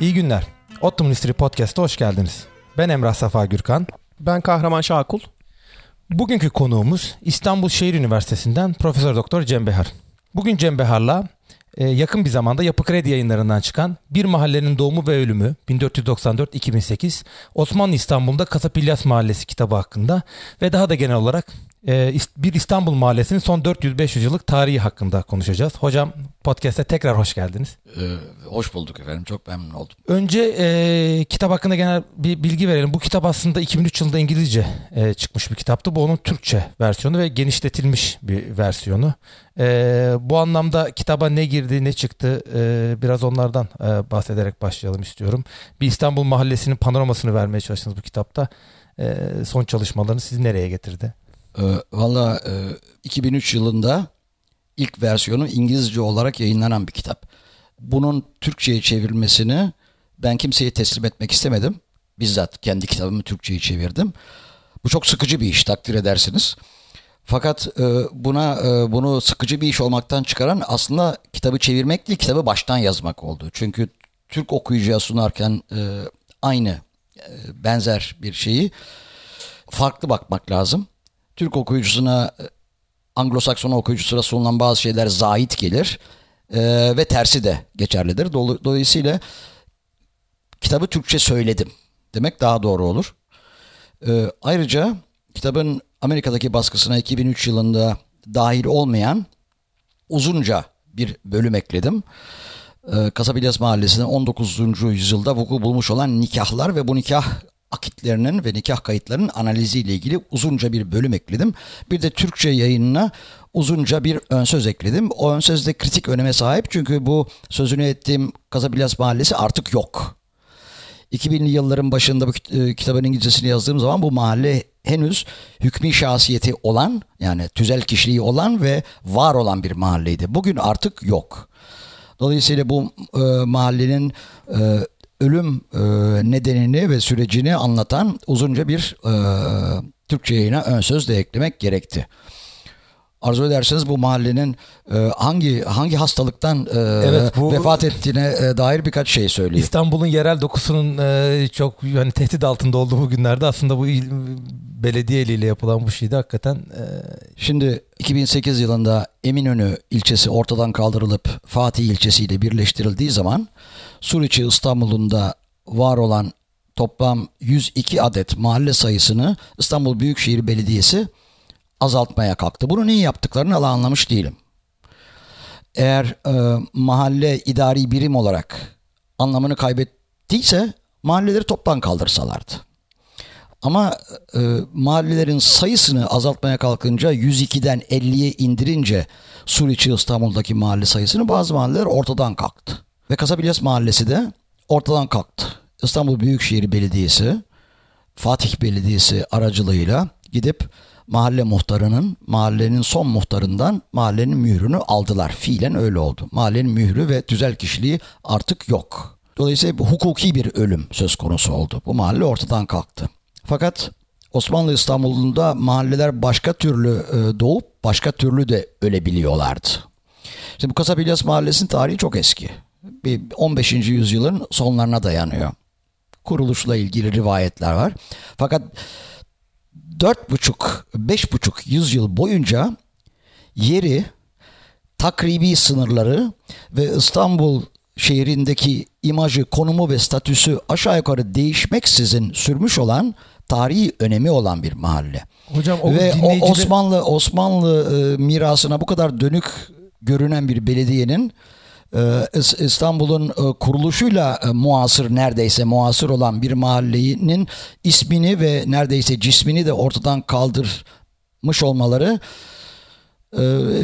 İyi günler. Otto Ministry Podcast'a hoş geldiniz. Ben Emrah Safa Gürkan. Ben Kahraman Şakul. Bugünkü konuğumuz İstanbul Şehir Üniversitesi'nden Profesör Doktor Cem Behar. Bugün Cem Behar'la e, yakın bir zamanda Yapı Kredi yayınlarından çıkan Bir Mahallenin Doğumu ve Ölümü 1494-2008 Osmanlı İstanbul'da Kasapilyas Mahallesi kitabı hakkında ve daha da genel olarak bir İstanbul Mahallesi'nin son 400-500 yıllık tarihi hakkında konuşacağız. Hocam podcast'e tekrar hoş geldiniz. Ee, hoş bulduk efendim. Çok memnun oldum. Önce e, kitap hakkında genel bir bilgi verelim. Bu kitap aslında 2003 yılında İngilizce e, çıkmış bir kitaptı. Bu onun Türkçe versiyonu ve genişletilmiş bir versiyonu. E, bu anlamda kitaba ne girdi ne çıktı e, biraz onlardan e, bahsederek başlayalım istiyorum. Bir İstanbul Mahallesi'nin panoramasını vermeye çalıştınız bu kitapta. E, son çalışmalarını sizi nereye getirdi? Ee, Valla e, 2003 yılında ilk versiyonu İngilizce olarak yayınlanan bir kitap. Bunun Türkçe'ye çevrilmesini ben kimseye teslim etmek istemedim. Bizzat kendi kitabımı Türkçe'ye çevirdim. Bu çok sıkıcı bir iş takdir edersiniz. Fakat e, buna e, bunu sıkıcı bir iş olmaktan çıkaran aslında kitabı çevirmek değil kitabı baştan yazmak oldu. Çünkü Türk okuyucuya sunarken e, aynı e, benzer bir şeyi farklı bakmak lazım. Türk okuyucusuna Anglo-Sakson okuyucusuna sunulan bazı şeyler zahit gelir e, ve tersi de geçerlidir. Dolayısıyla kitabı Türkçe söyledim demek daha doğru olur. E, ayrıca kitabın Amerika'daki baskısına 2003 yılında dahil olmayan uzunca bir bölüm ekledim. E, Kasabilyas Mahallesi'nin 19. yüzyılda vuku bulmuş olan nikahlar ve bu nikah akitlerinin ve nikah kayıtlarının analiziyle ilgili uzunca bir bölüm ekledim. Bir de Türkçe yayınına uzunca bir ön söz ekledim. O ön söz de kritik öneme sahip çünkü bu sözünü ettiğim Kazabilas Mahallesi artık yok. 2000'li yılların başında bu e, kitabın İngilizcesini yazdığım zaman bu mahalle henüz hükmü şahsiyeti olan yani tüzel kişiliği olan ve var olan bir mahalleydi. Bugün artık yok. Dolayısıyla bu e, mahallenin e, ölüm e, nedenini ve sürecini anlatan uzunca bir e, Türkçe yayına ön söz de eklemek gerekti. Arzu ederseniz bu mahallenin e, hangi hangi hastalıktan e, evet, bu, vefat ettiğine e, dair birkaç şey söyleyeyim. İstanbul'un yerel dokusunun e, çok yani tehdit altında olduğu bu günlerde aslında bu il, belediye eliyle yapılan bu şeydi hakikaten. E... Şimdi 2008 yılında Eminönü ilçesi ortadan kaldırılıp Fatih ilçesiyle birleştirildiği zaman Suriçi İstanbul'unda var olan toplam 102 adet mahalle sayısını İstanbul Büyükşehir Belediyesi azaltmaya kalktı. Bunu niye yaptıklarını hala anlamış değilim. Eğer e, mahalle idari birim olarak anlamını kaybettiyse mahalleleri toptan kaldırsalardı. Ama e, mahallelerin sayısını azaltmaya kalkınca 102'den 50'ye indirince Suriçi İstanbul'daki mahalle sayısını bazı mahalleler ortadan kalktı. Ve Kasabilyas Mahallesi de ortadan kalktı. İstanbul Büyükşehir Belediyesi, Fatih Belediyesi aracılığıyla gidip mahalle muhtarının, mahallenin son muhtarından mahallenin mührünü aldılar. Fiilen öyle oldu. Mahallenin mührü ve tüzel kişiliği artık yok. Dolayısıyla bu hukuki bir ölüm söz konusu oldu. Bu mahalle ortadan kalktı. Fakat Osmanlı İstanbul'unda mahalleler başka türlü e, doğup başka türlü de ölebiliyorlardı. Şimdi bu Kasabilyas Mahallesi'nin tarihi çok eski. Bir 15. yüzyılın sonlarına dayanıyor. Kuruluşla ilgili rivayetler var. Fakat dört buçuk, beş buçuk yüzyıl boyunca yeri, takribi sınırları ve İstanbul şehrindeki imajı, konumu ve statüsü aşağı yukarı değişmeksizin sürmüş olan tarihi önemi olan bir mahalle. Hocam o ve dinleyiciler... Osmanlı Osmanlı e, mirasına bu kadar dönük görünen bir belediyenin İstanbul'un e, kuruluşuyla e, muasır neredeyse muasır olan bir mahallenin ismini ve neredeyse cismini de ortadan kaldırmış olmaları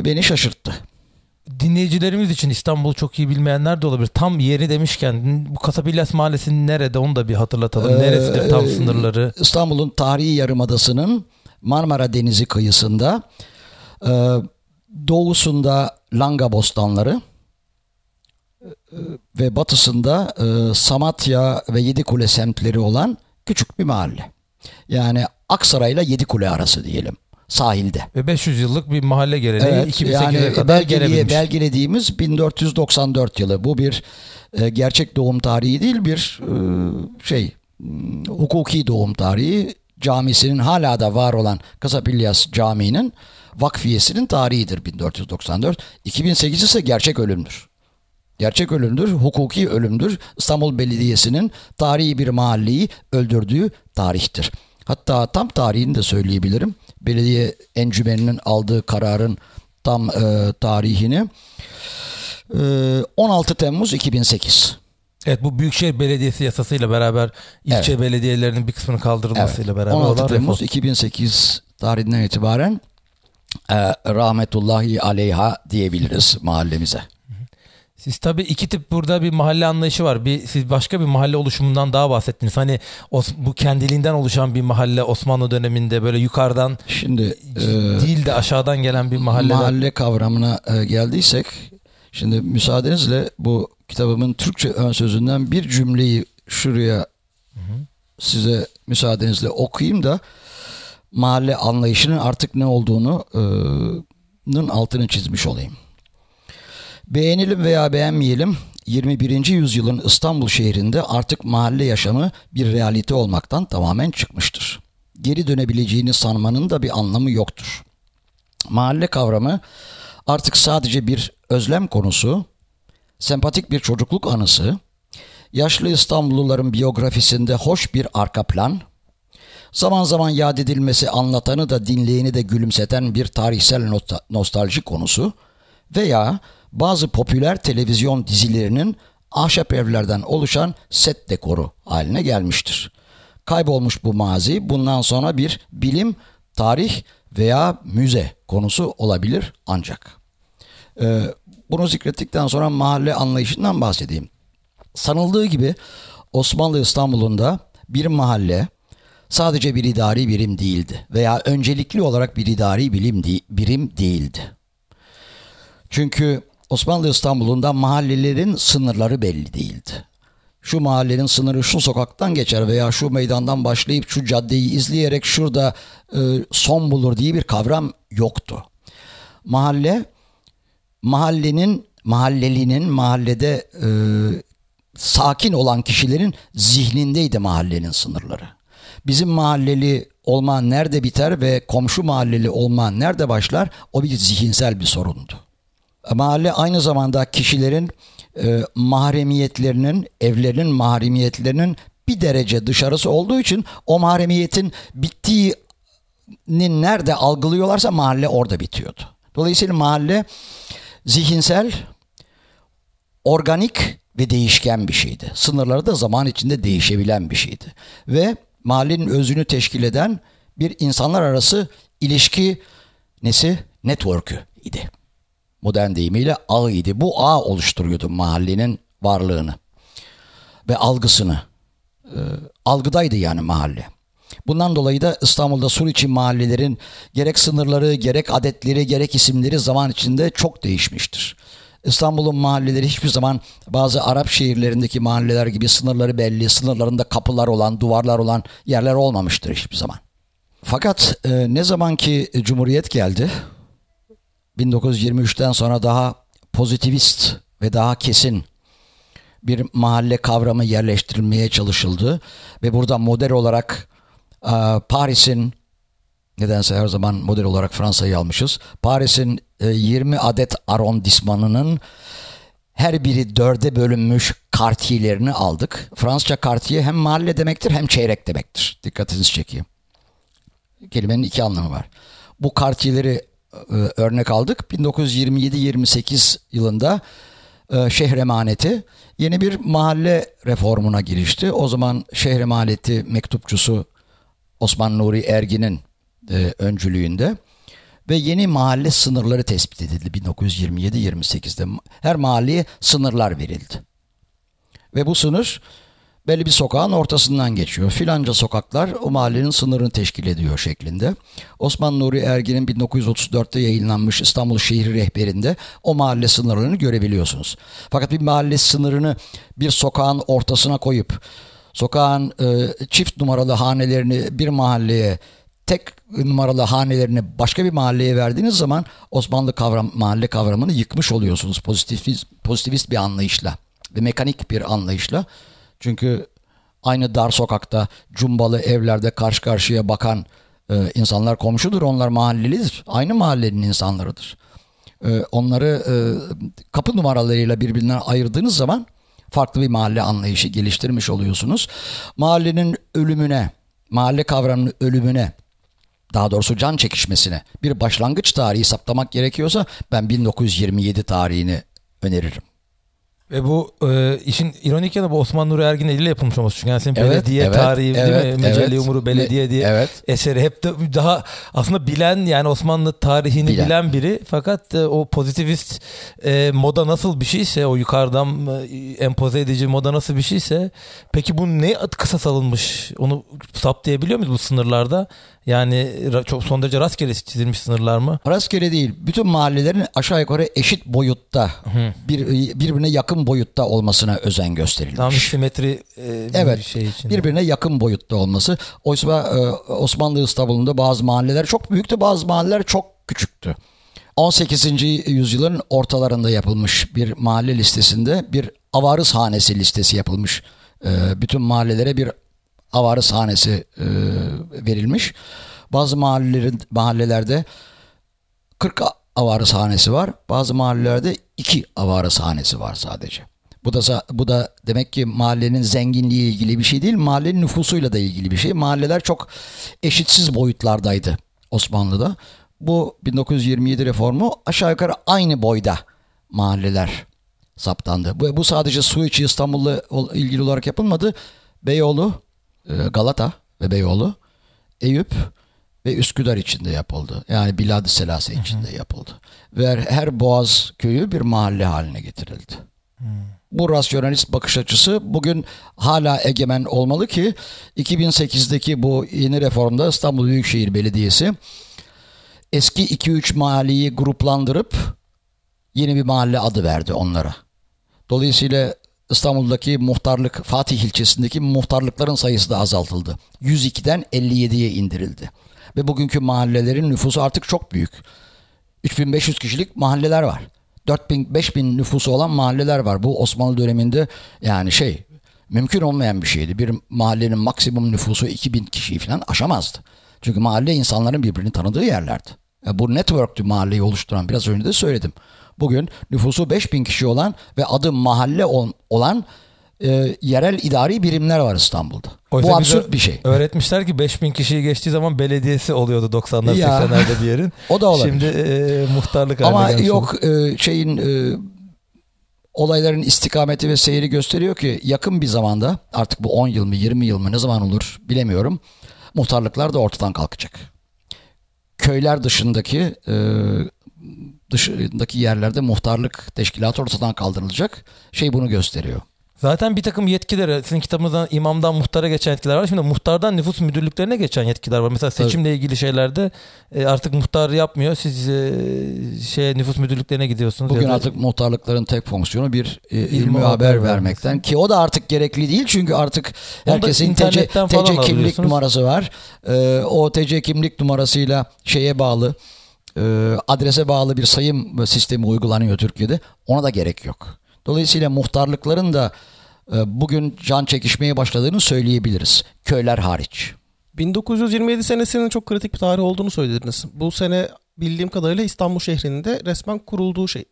beni şaşırttı. Dinleyicilerimiz için İstanbul'u çok iyi bilmeyenler de olabilir. Tam yeri demişken bu Kasabilyas Mahallesi nerede onu da bir hatırlatalım. Ee, Neresidir tam sınırları? İstanbul'un tarihi yarımadasının Marmara Denizi kıyısında doğusunda Langa Bostanları, ve batısında e, Samatya ve Yedikule semtleri olan küçük bir mahalle. Yani Aksaray ile Yedikule arası diyelim sahilde. Ve 500 yıllık bir mahalle geleneği evet, 2008'e yani kadar belgeliye, belgelediğimiz 1494 yılı. Bu bir e, gerçek doğum tarihi değil bir e, şey m, hukuki doğum tarihi camisinin hala da var olan Kasapilyas Camii'nin vakfiyesinin tarihidir 1494. 2008 ise gerçek ölümdür. Gerçek ölümdür, hukuki ölümdür. İstanbul Belediyesi'nin tarihi bir mahalleyi öldürdüğü tarihtir. Hatta tam tarihini de söyleyebilirim. Belediye encümeninin aldığı kararın tam e, tarihini. E, 16 Temmuz 2008. Evet bu Büyükşehir Belediyesi yasasıyla beraber ilçe Evet. belediyelerinin bir kısmının kaldırılmasıyla beraber 16 olan Temmuz reform. 2008 tarihinden itibaren e, rahmetullahi aleyha diyebiliriz mahallemize. Siz tabii iki tip burada bir mahalle anlayışı var. Bir siz başka bir mahalle oluşumundan daha bahsettiniz. Hani Os- bu kendiliğinden oluşan bir mahalle Osmanlı döneminde böyle yukarıdan Şimdi e, değil de aşağıdan gelen bir mahalle. mahalle kavramına e, geldiysek şimdi müsaadenizle bu kitabımın Türkçe ön sözünden bir cümleyi şuraya size müsaadenizle okuyayım da mahalle anlayışının artık ne olduğunu e, altını çizmiş olayım. Beğenelim veya beğenmeyelim 21. yüzyılın İstanbul şehrinde artık mahalle yaşamı bir realite olmaktan tamamen çıkmıştır. Geri dönebileceğini sanmanın da bir anlamı yoktur. Mahalle kavramı artık sadece bir özlem konusu, sempatik bir çocukluk anısı, yaşlı İstanbulluların biyografisinde hoş bir arka plan, zaman zaman yad edilmesi anlatanı da dinleyeni de gülümseten bir tarihsel nosta- nostalji konusu veya bazı popüler televizyon dizilerinin ahşap evlerden oluşan set dekoru haline gelmiştir. Kaybolmuş bu mazi bundan sonra bir bilim, tarih veya müze konusu olabilir ancak. Ee, bunu zikrettikten sonra mahalle anlayışından bahsedeyim. Sanıldığı gibi Osmanlı İstanbul'unda bir mahalle sadece bir idari birim değildi veya öncelikli olarak bir idari bilim birim değildi. Çünkü Osmanlı İstanbul'unda mahallelerin sınırları belli değildi. Şu mahallenin sınırı şu sokaktan geçer veya şu meydandan başlayıp şu caddeyi izleyerek şurada e, son bulur diye bir kavram yoktu. Mahalle mahallenin mahallelinin mahallede e, sakin olan kişilerin zihnindeydi mahallenin sınırları. Bizim mahalleli olma nerede biter ve komşu mahalleli olma nerede başlar o bir zihinsel bir sorundu. Mahalle aynı zamanda kişilerin e, mahremiyetlerinin, evlerinin mahremiyetlerinin bir derece dışarısı olduğu için o mahremiyetin bittiğini nerede algılıyorlarsa mahalle orada bitiyordu. Dolayısıyla mahalle zihinsel, organik ve değişken bir şeydi. Sınırları da zaman içinde değişebilen bir şeydi. Ve mahallenin özünü teşkil eden bir insanlar arası ilişki nesi? Network'ü idi. Modern deyimiyle ağ idi. Bu ağ oluşturuyordu mahallenin varlığını ve algısını. Ee, algıdaydı yani mahalle. Bundan dolayı da İstanbul'da Suriçi mahallelerin gerek sınırları, gerek adetleri, gerek isimleri zaman içinde çok değişmiştir. İstanbul'un mahalleleri hiçbir zaman bazı Arap şehirlerindeki mahalleler gibi sınırları belli, sınırlarında kapılar olan, duvarlar olan yerler olmamıştır hiçbir zaman. Fakat e, ne zaman ki Cumhuriyet geldi, 1923'ten sonra daha pozitivist ve daha kesin bir mahalle kavramı yerleştirilmeye çalışıldı ve burada model olarak e, Paris'in nedense her zaman model olarak Fransa'yı almışız. Paris'in e, 20 adet arrondismanının her biri dörde bölünmüş kartiyelerini aldık. Fransızca kartiye hem mahalle demektir hem çeyrek demektir. Dikkatinizi çekeyim. Kelimenin iki anlamı var. Bu kartiyeleri e, örnek aldık. 1927-28 yılında e, şehir emaneti yeni bir mahalle reformuna girişti. O zaman şehir emaneti mektupçusu Osman Nuri Ergin'in e, öncülüğünde ve yeni mahalle sınırları tespit edildi 1927-28'de. Her mahalleye sınırlar verildi. Ve bu sınır belli bir sokağın ortasından geçiyor. Filanca sokaklar o mahallenin sınırını teşkil ediyor şeklinde. Osman Nuri Ergin'in 1934'te yayınlanmış İstanbul Şehri Rehberi'nde o mahalle sınırlarını görebiliyorsunuz. Fakat bir mahalle sınırını bir sokağın ortasına koyup sokağın e, çift numaralı hanelerini bir mahalleye tek numaralı hanelerini başka bir mahalleye verdiğiniz zaman Osmanlı kavram, mahalle kavramını yıkmış oluyorsunuz pozitivist, pozitivist bir anlayışla. ve mekanik bir anlayışla. Çünkü aynı dar sokakta cumbalı evlerde karşı karşıya bakan e, insanlar komşudur. Onlar mahallelidir. Aynı mahallenin insanlarıdır. E, onları e, kapı numaralarıyla birbirinden ayırdığınız zaman farklı bir mahalle anlayışı geliştirmiş oluyorsunuz. Mahallenin ölümüne, mahalle kavramının ölümüne daha doğrusu can çekişmesine bir başlangıç tarihi saptamak gerekiyorsa ben 1927 tarihini öneririm. Ve bu e, işin ironik yanı bu Osman Nuri Ergin eliyle yapılmış olması. Çünkü yani senin Evet, belediye evet, tarihi evet, değil mi? Evet. Umuru Belediye diye Evet. eseri hep de daha aslında bilen yani Osmanlı tarihini Bilen. bilen, biri fakat e, o pozitivist e, moda nasıl bir şeyse o yukarıdan e, empoze edici moda nasıl bir şeyse peki bu ne kısa salınmış onu saptayabiliyor muyuz bu sınırlarda? Yani çok son derece rastgele çizilmiş sınırlar mı? Rastgele değil. Bütün mahallelerin aşağı yukarı eşit boyutta, bir, birbirine yakın boyutta olmasına özen gösterilmiş. Tam simetri e, bir Evet. şey için. Birbirine yakın boyutta olması. Oysa e, Osmanlı İstanbul'unda bazı mahalleler çok büyüktü, bazı mahalleler çok küçüktü. 18. yüzyılın ortalarında yapılmış bir mahalle listesinde bir avarız hanesi listesi yapılmış. E, bütün mahallelere bir avarız hanesi e, verilmiş. Bazı mahallelerin mahallelerde 40 avarız hanesi var. Bazı mahallelerde 2 avarız hanesi var sadece. Bu da bu da demek ki mahallenin zenginliği ilgili bir şey değil, mahallenin nüfusuyla da ilgili bir şey. Mahalleler çok eşitsiz boyutlardaydı Osmanlı'da. Bu 1927 reformu aşağı yukarı aynı boyda mahalleler saptandı. Bu, bu sadece Suiçi İstanbul'la ilgili olarak yapılmadı. Beyoğlu, Galata ve Beyoğlu, Eyüp ve Üsküdar içinde yapıldı. Yani Bilad-ı Selase içinde yapıldı. Ve her Boğaz köyü bir mahalle haline getirildi. Bu rasyonalist bakış açısı bugün hala egemen olmalı ki 2008'deki bu yeni reformda İstanbul Büyükşehir Belediyesi eski 2-3 mahalleyi gruplandırıp yeni bir mahalle adı verdi onlara. Dolayısıyla İstanbul'daki muhtarlık Fatih ilçesindeki muhtarlıkların sayısı da azaltıldı. 102'den 57'ye indirildi. Ve bugünkü mahallelerin nüfusu artık çok büyük. 3500 kişilik mahalleler var. 4000 5000 nüfusu olan mahalleler var. Bu Osmanlı döneminde yani şey mümkün olmayan bir şeydi. Bir mahallenin maksimum nüfusu 2000 kişiyi falan aşamazdı. Çünkü mahalle insanların birbirini tanıdığı yerlerdi. Bu network'tü mahalleyi oluşturan biraz önce de söyledim. Bugün nüfusu 5000 kişi olan ve adı mahalle ol- olan e, yerel idari birimler var İstanbul'da. Oysa Bu absürt bir şey. Öğretmişler ki 5000 kişiyi geçtiği zaman belediyesi oluyordu 90'lar Ya. 80'lerde bir yerin. O da olabilir. Şimdi e, muhtarlık haline Ama gelmiş yok e, şeyin e, olayların istikameti ve seyri gösteriyor ki yakın bir zamanda artık bu 10 yıl mı 20 yıl mı ne zaman olur bilemiyorum. Muhtarlıklar da ortadan kalkacak. Köyler dışındaki e, dışındaki yerlerde muhtarlık teşkilatı ortadan kaldırılacak. Şey bunu gösteriyor. Zaten bir takım yetkiler, sizin kitabınızdan imamdan muhtara geçen yetkiler var. Şimdi muhtardan nüfus müdürlüklerine geçen yetkiler var. Mesela seçimle ilgili şeylerde e, artık muhtar yapmıyor. Siz şey nüfus müdürlüklerine gidiyorsunuz. Bugün da- artık muhtarlıkların tek fonksiyonu bir e, ilmi İlmi haber, haber vermekten ki o da artık gerekli değil çünkü artık herkesin TC, TC kimlik numarası var. E, o TC kimlik numarasıyla şeye bağlı e, adrese bağlı bir sayım sistemi uygulanıyor Türkiye'de. Ona da gerek yok. Dolayısıyla muhtarlıkların da e, bugün can çekişmeye başladığını söyleyebiliriz. Köyler hariç. 1927 senesinin çok kritik bir tarih olduğunu söylediniz. Bu sene bildiğim kadarıyla İstanbul şehrinde resmen kurulduğu şey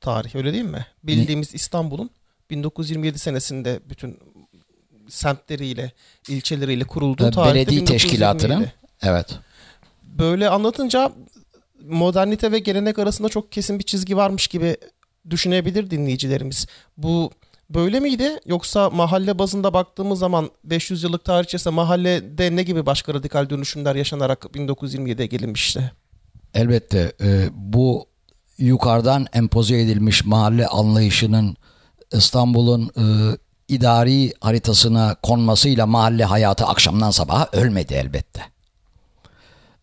tarih öyle değil mi? Bildiğimiz İstanbul'un 1927 senesinde bütün semtleriyle, ilçeleriyle kurulduğu E, tarihte belediye 1927. teşkilatının evet. Böyle anlatınca modernite ve gelenek arasında çok kesin bir çizgi varmış gibi düşünebilir dinleyicilerimiz. Bu böyle miydi? Yoksa mahalle bazında baktığımız zaman 500 yıllık tarih içerisinde mahallede ne gibi başka radikal dönüşümler yaşanarak 1927'ye gelinmişti? Elbette e, bu yukarıdan empoze edilmiş mahalle anlayışının İstanbul'un e, idari haritasına konmasıyla mahalle hayatı akşamdan sabaha ölmedi elbette.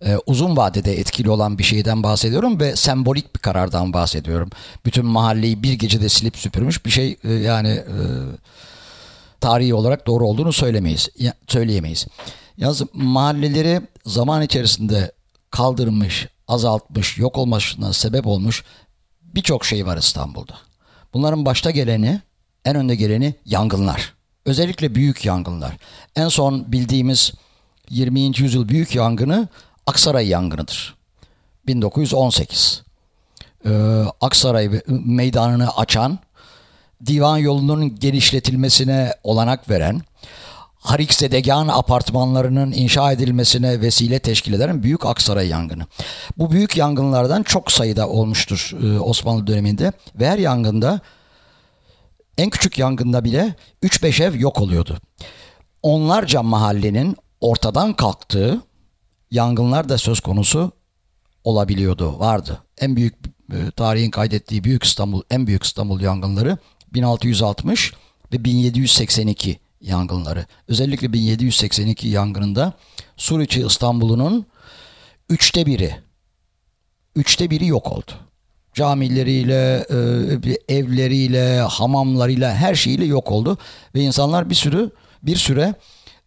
E, uzun vadede etkili olan bir şeyden bahsediyorum ve sembolik bir karardan bahsediyorum. Bütün mahalleyi bir gecede silip süpürmüş bir şey e, yani e, tarihi olarak doğru olduğunu söylemeyiz. Ya, söyleyemeyiz. Yalnız mahalleleri zaman içerisinde kaldırmış, azaltmış, yok olmasına sebep olmuş birçok şey var İstanbul'da. Bunların başta geleni en önde geleni yangınlar. Özellikle büyük yangınlar. En son bildiğimiz 20. yüzyıl büyük yangını Aksaray yangınıdır. 1918. Ee, Aksaray meydanını açan, divan yolunun genişletilmesine olanak veren, Hariksedegan apartmanlarının inşa edilmesine vesile teşkil eden Büyük Aksaray yangını. Bu büyük yangınlardan çok sayıda olmuştur e, Osmanlı döneminde ve her yangında en küçük yangında bile 3-5 ev yok oluyordu. Onlarca mahallenin ortadan kalktığı yangınlar da söz konusu olabiliyordu, vardı. En büyük e, tarihin kaydettiği Büyük İstanbul, en büyük İstanbul yangınları 1660 ve 1782 yangınları. Özellikle 1782 yangınında Suriçi İstanbul'unun üçte biri, üçte biri yok oldu. Camileriyle, e, evleriyle, hamamlarıyla, her şeyiyle yok oldu. Ve insanlar bir sürü, bir süre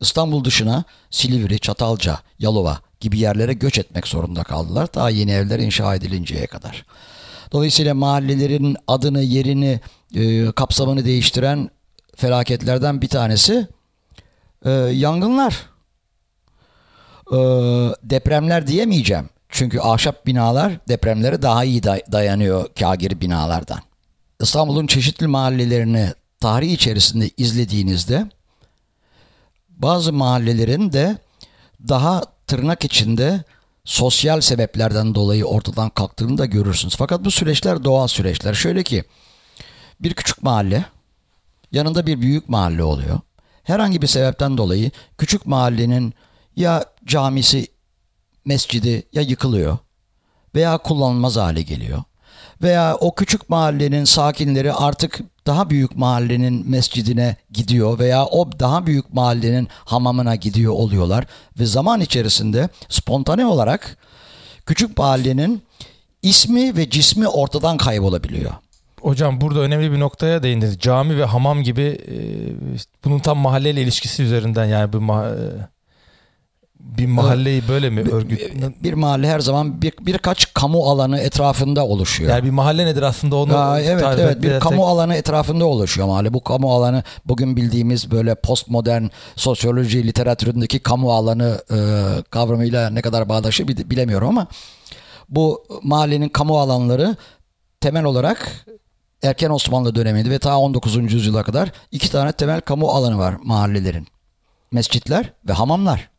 İstanbul dışına Silivri, Çatalca, Yalova gibi yerlere göç etmek zorunda kaldılar. Daha yeni evler inşa edilinceye kadar. Dolayısıyla mahallelerin adını, yerini, e, kapsamını değiştiren felaketlerden bir tanesi e, yangınlar. E, depremler diyemeyeceğim. Çünkü ahşap binalar depremlere daha iyi dayanıyor kagir binalardan. İstanbul'un çeşitli mahallelerini tarih içerisinde izlediğinizde bazı mahallelerin de daha tırnak içinde sosyal sebeplerden dolayı ortadan kalktığını da görürsünüz. Fakat bu süreçler doğal süreçler. Şöyle ki bir küçük mahalle yanında bir büyük mahalle oluyor. Herhangi bir sebepten dolayı küçük mahallenin ya camisi, mescidi ya yıkılıyor veya kullanılmaz hale geliyor. Veya o küçük mahallenin sakinleri artık daha büyük mahallenin mescidine gidiyor veya o daha büyük mahallenin hamamına gidiyor oluyorlar ve zaman içerisinde spontane olarak küçük mahallenin ismi ve cismi ortadan kaybolabiliyor. Hocam burada önemli bir noktaya değindiniz. Cami ve hamam gibi e, bunun tam mahalleyle ilişkisi üzerinden yani bir ma- e, bir mahalleyi böyle mi örgüt? Bir, bir mahalle her zaman bir birkaç kamu alanı etrafında oluşuyor. Yani bir mahalle nedir aslında onu ya, Evet evet bir kamu alanı etrafında oluşuyor mahalle. Bu kamu alanı bugün bildiğimiz böyle postmodern sosyoloji literatüründeki kamu alanı e, kavramıyla ne kadar bağdaşı bilemiyorum ama bu mahallenin kamu alanları temel olarak erken Osmanlı döneminde ve ta 19. yüzyıla kadar iki tane temel kamu alanı var mahallelerin. Mescitler ve hamamlar.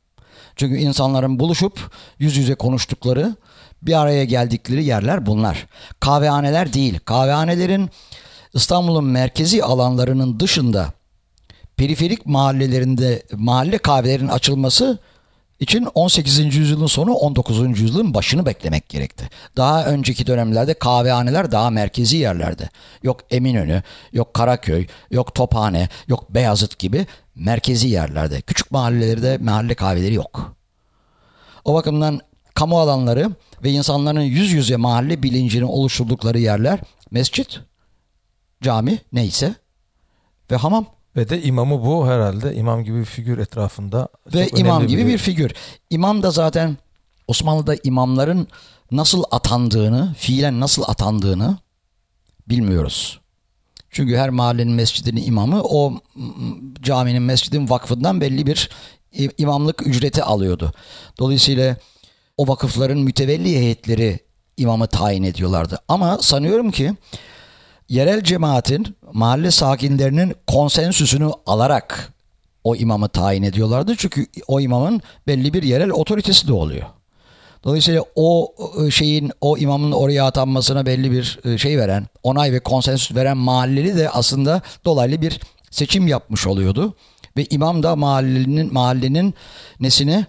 Çünkü insanların buluşup yüz yüze konuştukları, bir araya geldikleri yerler bunlar. Kahvehaneler değil. Kahvehanelerin İstanbul'un merkezi alanlarının dışında periferik mahallelerinde mahalle kahvelerin açılması için 18. yüzyılın sonu 19. yüzyılın başını beklemek gerekti. Daha önceki dönemlerde kahvehaneler daha merkezi yerlerde. Yok Eminönü, yok Karaköy, yok Tophane, yok Beyazıt gibi merkezi yerlerde. Küçük mahallelerde mahalle kahveleri yok. O bakımdan kamu alanları ve insanların yüz yüze mahalle bilincini oluşturdukları yerler mescit, cami neyse ve hamam. Ve de imamı bu herhalde. imam gibi bir figür etrafında. Ve imam gibi bir... bir figür. İmam da zaten Osmanlı'da imamların nasıl atandığını, fiilen nasıl atandığını bilmiyoruz. Çünkü her mahallenin mescidinin imamı o caminin, mescidin vakfından belli bir imamlık ücreti alıyordu. Dolayısıyla o vakıfların mütevelli heyetleri imamı tayin ediyorlardı. Ama sanıyorum ki yerel cemaatin mahalle sakinlerinin konsensüsünü alarak o imamı tayin ediyorlardı. Çünkü o imamın belli bir yerel otoritesi de oluyor. Dolayısıyla o e, şeyin o imamın oraya atanmasına belli bir e, şey veren, onay ve konsensüs veren mahalleli de aslında dolaylı bir seçim yapmış oluyordu. Ve imam da mahallenin mahallenin nesini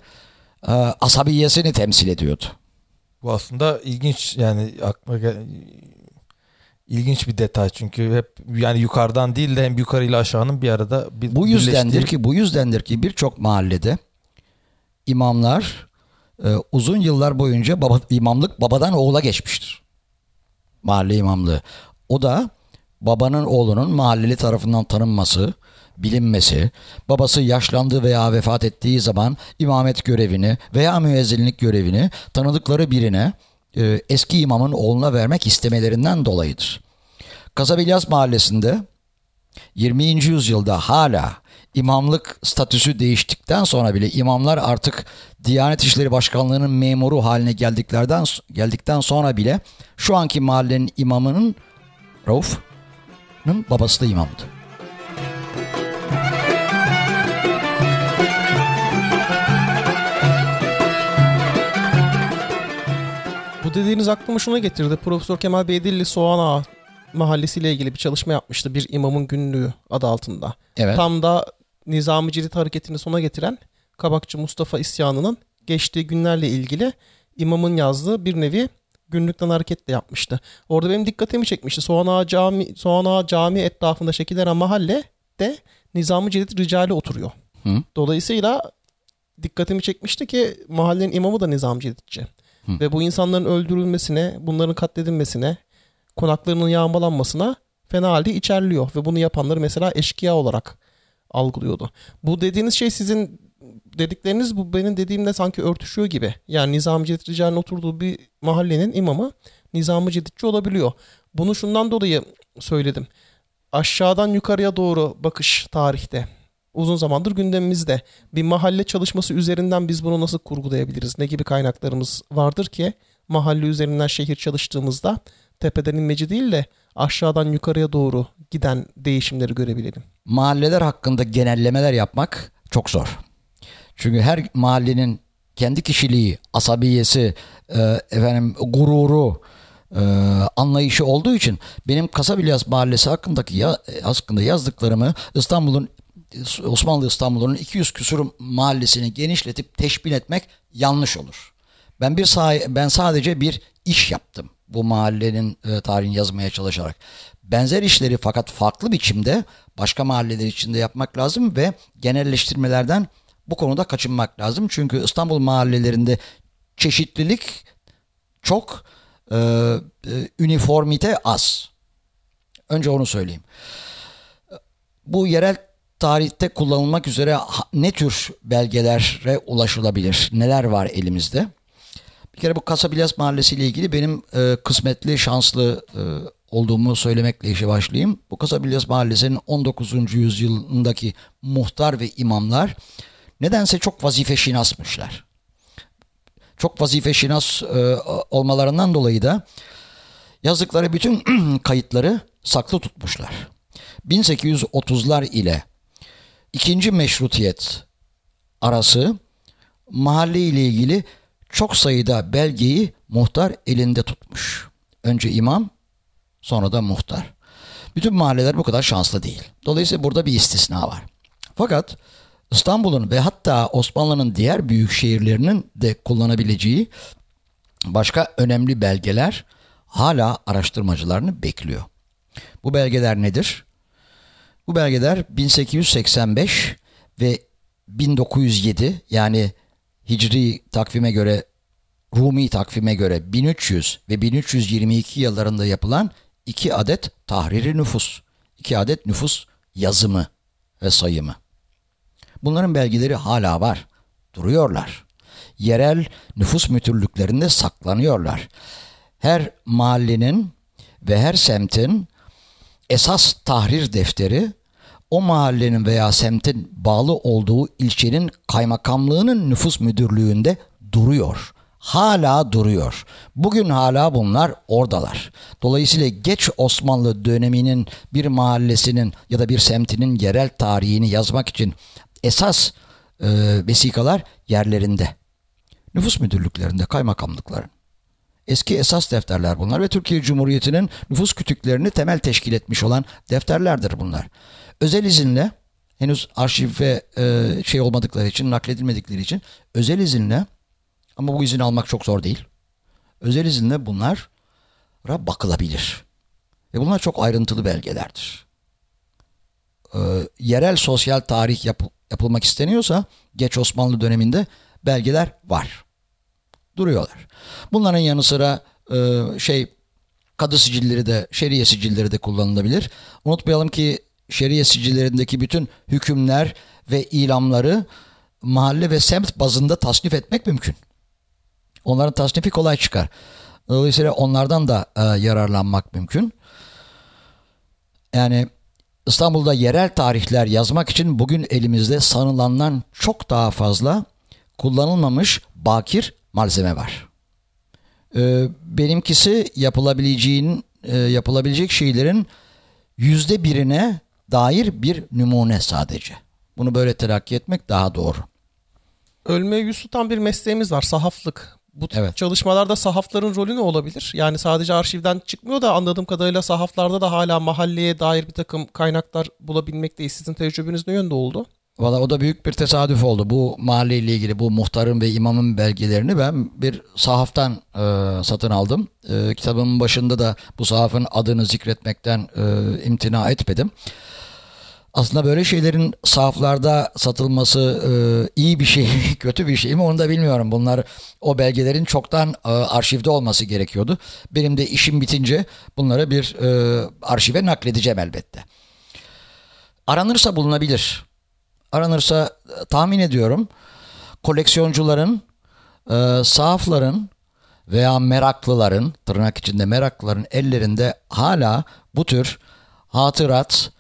e, asabiyesini temsil ediyordu. Bu aslında ilginç yani aklıma gel ilginç bir detay çünkü hep yani yukarıdan değil de hem yukarı ile aşağının bir arada bir Bu yüzdendir ki bu yüzdendir ki birçok mahallede imamlar e, uzun yıllar boyunca baba, imamlık babadan oğula geçmiştir. Mahalle imamlığı. O da babanın oğlunun mahalleli tarafından tanınması, bilinmesi, babası yaşlandı veya vefat ettiği zaman imamet görevini veya müezzinlik görevini tanıdıkları birine e, eski imamın oğluna vermek istemelerinden dolayıdır. Kasabilyas mahallesinde 20. yüzyılda hala imamlık statüsü değiştikten sonra bile imamlar artık Diyanet İşleri Başkanlığı'nın memuru haline geldiklerden geldikten sonra bile şu anki mahallenin imamının Rauf'un babası da imamdı. Bu dediğiniz aklıma şuna getirdi. Profesör Kemal Beydilli Soğan Ağa mahallesiyle ilgili bir çalışma yapmıştı. Bir imamın günlüğü adı altında. Evet. Tam da Nizami Cirit hareketini sona getiren Kabakçı Mustafa isyanının geçtiği günlerle ilgili imamın yazdığı bir nevi günlükten hareketle yapmıştı. Orada benim dikkatimi çekmişti. Soğan Ağa Cami, Soğan Ağa Cami etrafında şekillenen mahalle de Nizami Cirit Ricali oturuyor. Hı. Dolayısıyla dikkatimi çekmişti ki mahallenin imamı da Nizami. Hı. Ve bu insanların öldürülmesine, bunların katledilmesine, konaklarının yağmalanmasına fena halde içerliyor. Ve bunu yapanları mesela eşkıya olarak algılıyordu. Bu dediğiniz şey sizin dedikleriniz bu benim dediğimle sanki örtüşüyor gibi. Yani Nizami Cedid Rical'in oturduğu bir mahallenin imamı Nizami Cedidçi olabiliyor. Bunu şundan dolayı söyledim. Aşağıdan yukarıya doğru bakış tarihte uzun zamandır gündemimizde. Bir mahalle çalışması üzerinden biz bunu nasıl kurgulayabiliriz? Ne gibi kaynaklarımız vardır ki mahalle üzerinden şehir çalıştığımızda tepeden inmeci değil de aşağıdan yukarıya doğru giden değişimleri görebilelim. Mahalleler hakkında genellemeler yapmak çok zor. Çünkü her mahallenin kendi kişiliği, asabiyesi, e, efendim gururu, e, anlayışı olduğu için benim Kasabilyas Mahallesi hakkındaki ya, hakkında yazdıklarımı İstanbul'un Osmanlı İstanbul'un 200 küsur mahallesini genişletip teşbil etmek yanlış olur. Ben bir sah- ben sadece bir iş yaptım bu mahallenin e, tarihini yazmaya çalışarak. Benzer işleri fakat farklı biçimde başka mahalleler içinde yapmak lazım ve genelleştirmelerden bu konuda kaçınmak lazım. Çünkü İstanbul mahallelerinde çeşitlilik çok, e, e, üniformite az. Önce onu söyleyeyim. Bu yerel tarihte kullanılmak üzere ne tür belgelere ulaşılabilir? Neler var elimizde? Bir kere bu Kasabilyas Mahallesi ile ilgili benim e, kısmetli, şanslı e, olduğumu söylemekle işe başlayayım. Bu Kasabilyas Mahallesi'nin 19. yüzyılındaki muhtar ve imamlar nedense çok vazife şinasmışlar. Çok vazife şinas e, olmalarından dolayı da yazdıkları bütün kayıtları saklı tutmuşlar. 1830'lar ile ikinci meşrutiyet arası mahalle ile ilgili çok sayıda belgeyi muhtar elinde tutmuş. Önce imam, sonra da muhtar. Bütün mahalleler bu kadar şanslı değil. Dolayısıyla burada bir istisna var. Fakat İstanbul'un ve hatta Osmanlı'nın diğer büyük şehirlerinin de kullanabileceği başka önemli belgeler hala araştırmacılarını bekliyor. Bu belgeler nedir? Bu belgeler 1885 ve 1907 yani Hicri takvime göre Rumi takvime göre 1300 ve 1322 yıllarında yapılan iki adet tahriri nüfus, iki adet nüfus yazımı ve sayımı. Bunların belgeleri hala var, duruyorlar. Yerel nüfus mütürlüklerinde saklanıyorlar. Her mahallenin ve her semtin esas tahrir defteri o mahallenin veya semtin bağlı olduğu ilçenin kaymakamlığının nüfus müdürlüğünde duruyor. Hala duruyor. Bugün hala bunlar oradalar. Dolayısıyla geç Osmanlı döneminin bir mahallesinin ya da bir semtinin yerel tarihini yazmak için esas e, vesikalar yerlerinde. Nüfus müdürlüklerinde, kaymakamlıkların. Eski esas defterler bunlar ve Türkiye Cumhuriyeti'nin nüfus kütüklerini temel teşkil etmiş olan defterlerdir bunlar. Özel izinle henüz arşive e, şey olmadıkları için, nakledilmedikleri için özel izinle ama bu izin almak çok zor değil. Özel izinle bunlara bakılabilir. Ve bunlar çok ayrıntılı belgelerdir. Ee, yerel sosyal tarih yap, yapılmak isteniyorsa geç Osmanlı döneminde belgeler var. Duruyorlar. Bunların yanı sıra e, şey kadı sicilleri de şeriye sicilleri de kullanılabilir. Unutmayalım ki şeriye sicillerindeki bütün hükümler ve ilamları mahalle ve semt bazında tasnif etmek mümkün. Onların tasnifi kolay çıkar. Dolayısıyla onlardan da e, yararlanmak mümkün. Yani İstanbul'da yerel tarihler yazmak için bugün elimizde sanılandan çok daha fazla kullanılmamış bakir malzeme var. Ee, benimkisi yapılabileceğin e, yapılabilecek şeylerin yüzde birine dair bir numune sadece. Bunu böyle telakki etmek daha doğru. Ölmeye yüz tutan bir mesleğimiz var sahaflık. Bu tip Evet. çalışmalarda sahafların rolü ne olabilir? Yani sadece arşivden çıkmıyor da anladığım kadarıyla sahaflarda da hala mahalleye dair bir takım kaynaklar bulabilmekteyiz. Sizin tecrübeniz ne yönde oldu? Valla o da büyük bir tesadüf oldu. Bu mahalleyle ilgili bu muhtarın ve imamın belgelerini ben bir sahaftan e, satın aldım. E, kitabımın başında da bu sahafın adını zikretmekten e, imtina etmedim. Aslında böyle şeylerin sahaflarda satılması e, iyi bir şey, kötü bir şey mi onu da bilmiyorum. Bunlar o belgelerin çoktan e, arşivde olması gerekiyordu. Benim de işim bitince bunları bir e, arşive nakledeceğim elbette. Aranırsa bulunabilir. Aranırsa e, tahmin ediyorum koleksiyoncuların, e, sahafların veya meraklıların, tırnak içinde meraklıların ellerinde hala bu tür hatırat,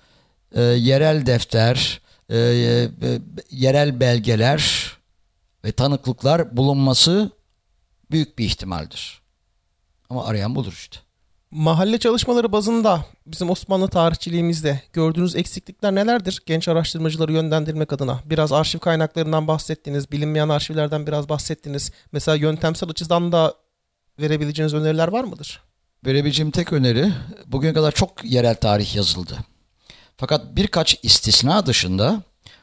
e, yerel defter, e, e, yerel belgeler ve tanıklıklar bulunması büyük bir ihtimaldir. Ama arayan bulur işte. Mahalle çalışmaları bazında bizim Osmanlı tarihçiliğimizde gördüğünüz eksiklikler nelerdir? Genç araştırmacıları yönlendirmek adına. Biraz arşiv kaynaklarından bahsettiniz. Bilinmeyen arşivlerden biraz bahsettiniz. Mesela yöntemsel açıdan da verebileceğiniz öneriler var mıdır? Verebileceğim tek öneri bugüne kadar çok yerel tarih yazıldı. Fakat birkaç istisna dışında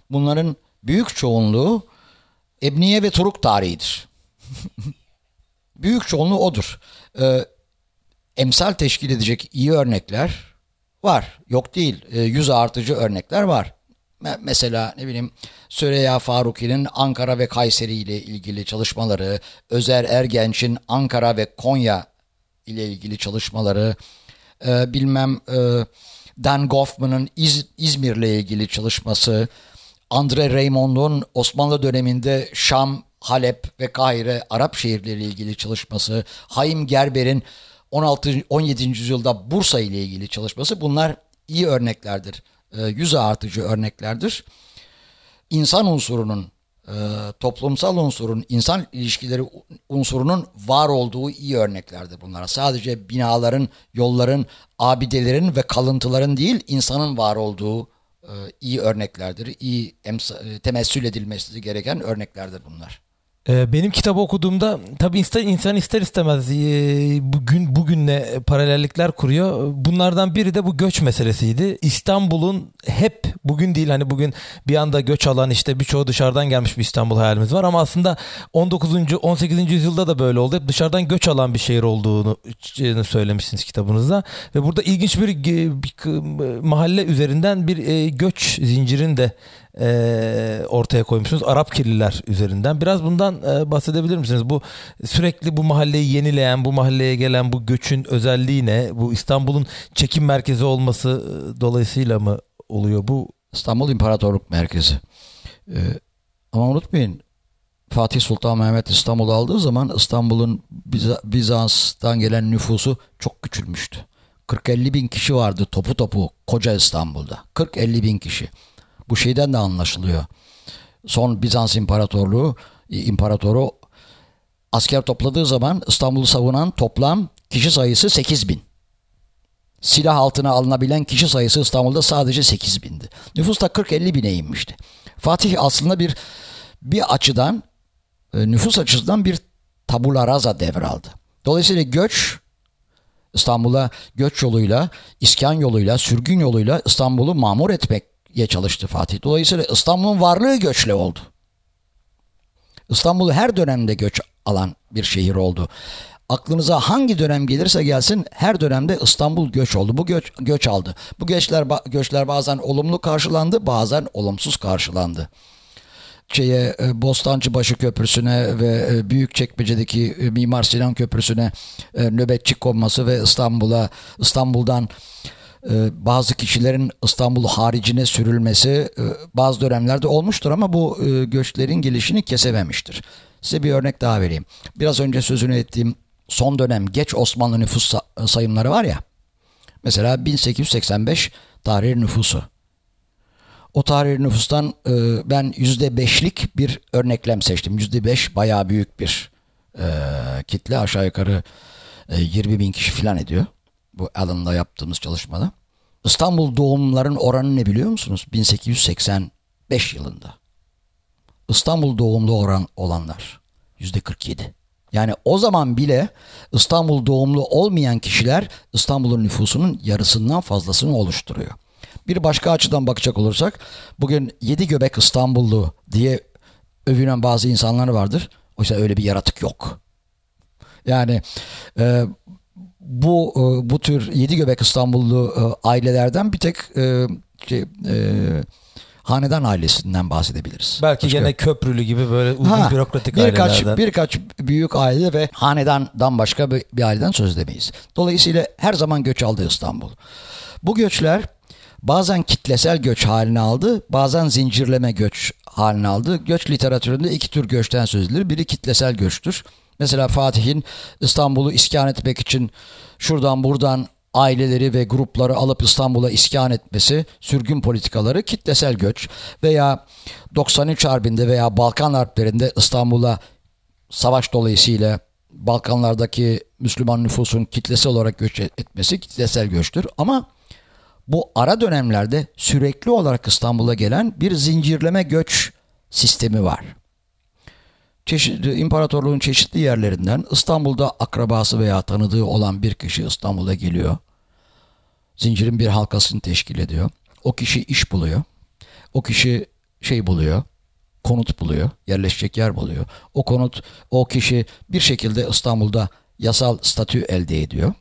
bunların büyük çoğunluğu Ebniye ve Turuk tarihidir. büyük çoğunluğu odur. Ee, emsal teşkil edecek iyi örnekler var. Yok değil. Ee, yüz artıcı örnekler var. Me- Mesela ne bileyim Süreyya Faruki'nin Ankara ve Kayseri ile ilgili çalışmaları, Özer Ergenç'in Ankara ve Konya ile ilgili çalışmaları, e, bilmem e, Dan Goffman'ın İz- İzmir'le ilgili çalışması, Andre Raymond'un Osmanlı döneminde Şam, Halep ve Kahire Arap şehirleri ilgili çalışması, Haim Gerber'in 16 17. yüzyılda Bursa ile ilgili çalışması bunlar iyi örneklerdir. E, yüz artıcı örneklerdir. İnsan unsurunun e, toplumsal unsurun, insan ilişkileri unsurunun var olduğu iyi örneklerdir bunlar. Sadece binaların, yolların, abidelerin ve kalıntıların değil, insanın var olduğu e, iyi örneklerdir. İyi e, temessül edilmesi gereken örneklerdir bunlar. Ee, Benim kitabı okuduğumda tabii insan, insan ister istemez e, bugün bugünle paralellikler kuruyor. Bunlardan biri de bu göç meselesiydi. İstanbul'un hep bugün değil hani bugün bir anda göç alan işte birçoğu dışarıdan gelmiş bir İstanbul hayalimiz var ama aslında 19. 18. yüzyılda da böyle oldu. Hep dışarıdan göç alan bir şehir olduğunu söylemişsiniz kitabınızda ve burada ilginç bir, bir mahalle üzerinden bir e, göç zincirini de e, ortaya koymuşsunuz. Arap kirliler üzerinden. Biraz bundan e, bahsedebilir misiniz? Bu sürekli bu mahalleyi yenileyen, bu mahalleye gelen bu göçün özelliği ne? Bu İstanbul'un çekim merkezi olması e, dolayısıyla mı oluyor bu? İstanbul İmparatorluk Merkezi. Ee, ama unutmayın Fatih Sultan Mehmet İstanbul'u aldığı zaman İstanbul'un Biza- Bizans'tan gelen nüfusu çok küçülmüştü. 40-50 bin kişi vardı topu topu koca İstanbul'da. 40-50 bin kişi. Bu şeyden de anlaşılıyor. Son Bizans İmparatorluğu imparatoru asker topladığı zaman İstanbul'u savunan toplam kişi sayısı 8 bin. Silah altına alınabilen kişi sayısı İstanbul'da sadece 8 bindi. Nüfus da 40-50 bine inmişti. Fatih aslında bir bir açıdan e, nüfus açısından bir tabula rasa devraldı. Dolayısıyla göç İstanbul'a göç yoluyla, iskan yoluyla, sürgün yoluyla İstanbul'u mamur etmeye çalıştı Fatih. Dolayısıyla İstanbul'un varlığı göçle oldu. İstanbul her dönemde göç alan bir şehir oldu. Aklınıza hangi dönem gelirse gelsin her dönemde İstanbul göç oldu. Bu göç göç aldı. Bu göçler göçler bazen olumlu karşılandı, bazen olumsuz karşılandı. Şeye e, Bostancıbaşı Köprüsü'ne ve e, Büyükçekmece'deki e, Mimar Sinan Köprüsü'ne nöbetçi konması ve İstanbul'a İstanbul'dan bazı kişilerin İstanbul haricine sürülmesi e, bazı dönemlerde olmuştur ama bu e, göçlerin gelişini kesememiştir. Size bir örnek daha vereyim. Biraz önce sözünü ettiğim son dönem geç Osmanlı nüfus sa- sayımları var ya. Mesela 1885 tarih nüfusu. O tarihi nüfustan e, ben yüzde beşlik bir örneklem seçtim. Yüzde beş bayağı büyük bir e, kitle. Aşağı yukarı e, 20 bin kişi falan ediyor. Bu Allen'da yaptığımız çalışmada. İstanbul doğumluların oranı ne biliyor musunuz? 1885 yılında. İstanbul doğumlu oran olanlar yüzde 47. Yani o zaman bile İstanbul doğumlu olmayan kişiler İstanbul'un nüfusunun yarısından fazlasını oluşturuyor. Bir başka açıdan bakacak olursak bugün yedi göbek İstanbullu diye övünen bazı insanlar vardır. Oysa öyle bir yaratık yok. Yani e, bu e, bu tür yedi göbek İstanbullu e, ailelerden bir tek e, şey, hanedan ailesinden bahsedebiliriz. Belki Başka- gene köprülü gibi böyle uzun Ha, bürokratik birkaç, ailelerden. Birkaç büyük aile ve hanedandan başka bir, bir aileden söz edemeyiz. Dolayısıyla her zaman göç aldı İstanbul. Bu göçler bazen kitlesel göç halini aldı, bazen zincirleme göç halini aldı. Göç literatüründe iki tür göçten söz edilir. Biri kitlesel göçtür. Mesela Fatih'in İstanbul'u iskan etmek için şuradan buradan aileleri ve grupları alıp İstanbul'a iskan etmesi, sürgün politikaları kitlesel göç veya 93 Harbi'nde veya Balkan Harplerinde İstanbul'a savaş dolayısıyla Balkanlardaki Müslüman nüfusun kitlesel olarak göç etmesi kitlesel göçtür. Ama bu ara dönemlerde sürekli olarak İstanbul'a gelen bir zincirleme göç sistemi var. Çeşitli, imparatorluğun çeşitli yerlerinden İstanbul'da akrabası veya tanıdığı olan bir kişi İstanbul'a geliyor. Zincirin bir halkasını teşkil ediyor. O kişi iş buluyor. O kişi şey buluyor. Konut buluyor. Yerleşecek yer buluyor. O konut o kişi bir şekilde İstanbul'da yasal statü elde ediyor.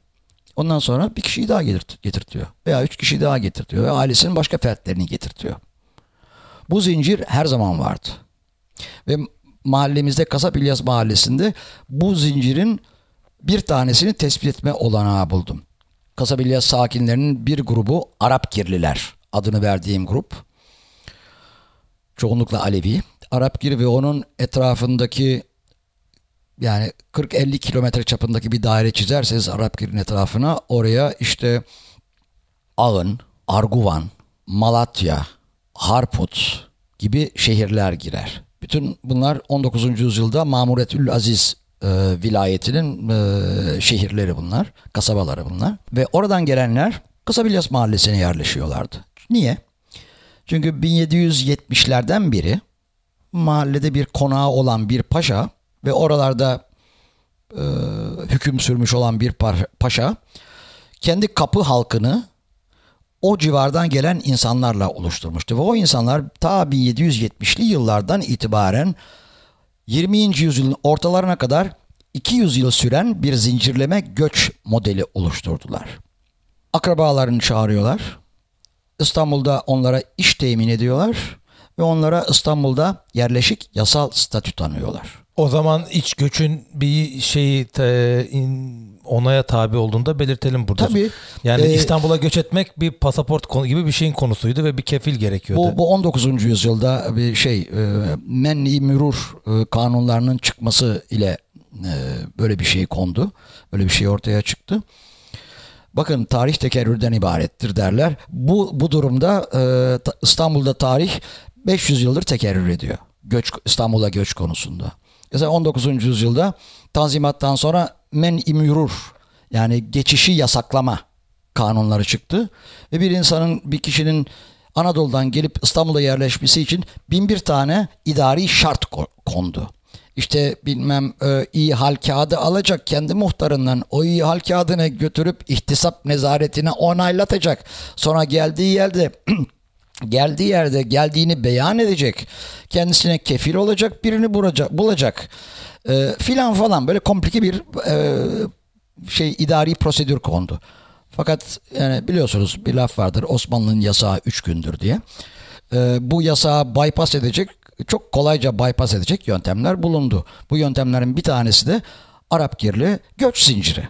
Ondan sonra bir kişiyi daha getirt- getirtiyor. Veya üç kişi daha getirtiyor. Ve ailesinin başka fertlerini getirtiyor. Bu zincir her zaman vardı. Ve mahallemizde Kasap İlyas Mahallesi'nde bu zincirin bir tanesini tespit etme olanağı buldum. Kasap İlyas sakinlerinin bir grubu Arap kirliler adını verdiğim grup. Çoğunlukla Alevi. Arap Gir ve onun etrafındaki yani 40-50 kilometre çapındaki bir daire çizerseniz Arap Gir'in etrafına oraya işte Ağın, Arguvan, Malatya, Harput gibi şehirler girer. Bütün bunlar 19. yüzyılda Mamuretül Aziz e, vilayetinin e, şehirleri bunlar, kasabaları bunlar. Ve oradan gelenler Kasabilyas mahallesine yerleşiyorlardı. Niye? Çünkü 1770'lerden beri mahallede bir konağı olan bir paşa ve oralarda e, hüküm sürmüş olan bir paşa kendi kapı halkını o civardan gelen insanlarla oluşturmuştu. Ve o insanlar ta 1770'li yıllardan itibaren 20. yüzyılın ortalarına kadar 200 yıl süren bir zincirleme göç modeli oluşturdular. Akrabalarını çağırıyorlar. İstanbul'da onlara iş temin ediyorlar ve onlara İstanbul'da yerleşik yasal statü tanıyorlar. O zaman iç göçün bir şeyi te- in- onaya tabi olduğunu da belirtelim burada. Tabii. Yani Ee, İstanbul'a göç etmek bir pasaport konu gibi bir şeyin konusuydu ve bir kefil gerekiyordu. Bu, bu 19. yüzyılda bir şey e, menni mürur e, kanunlarının çıkması ile e, böyle bir şey kondu. Böyle bir şey ortaya çıktı. Bakın tarih tekerrürden ibarettir derler. Bu bu durumda e, ta- İstanbul'da tarih 500 yıldır tekerrür ediyor. Göç İstanbul'a göç konusunda. Mesela 19. yüzyılda Tanzimat'tan sonra men imürur yani geçişi yasaklama kanunları çıktı. Ve bir insanın bir kişinin Anadolu'dan gelip İstanbul'a yerleşmesi için bin bir tane idari şart ko- kondu. İşte bilmem e, iyi hal kağıdı alacak kendi muhtarından o iyi hal kağıdını götürüp ihtisap nezaretine onaylatacak. Sonra geldiği yerde geldiği yerde geldiğini beyan edecek. Kendisine kefil olacak birini bulacak, bulacak. E, filan falan böyle komplike bir e, şey idari prosedür kondu. Fakat yani biliyorsunuz bir laf vardır Osmanlı'nın yasağı 3 gündür diye. E, bu yasağı bypass edecek çok kolayca bypass edecek yöntemler bulundu. Bu yöntemlerin bir tanesi de Arap girli göç zinciri.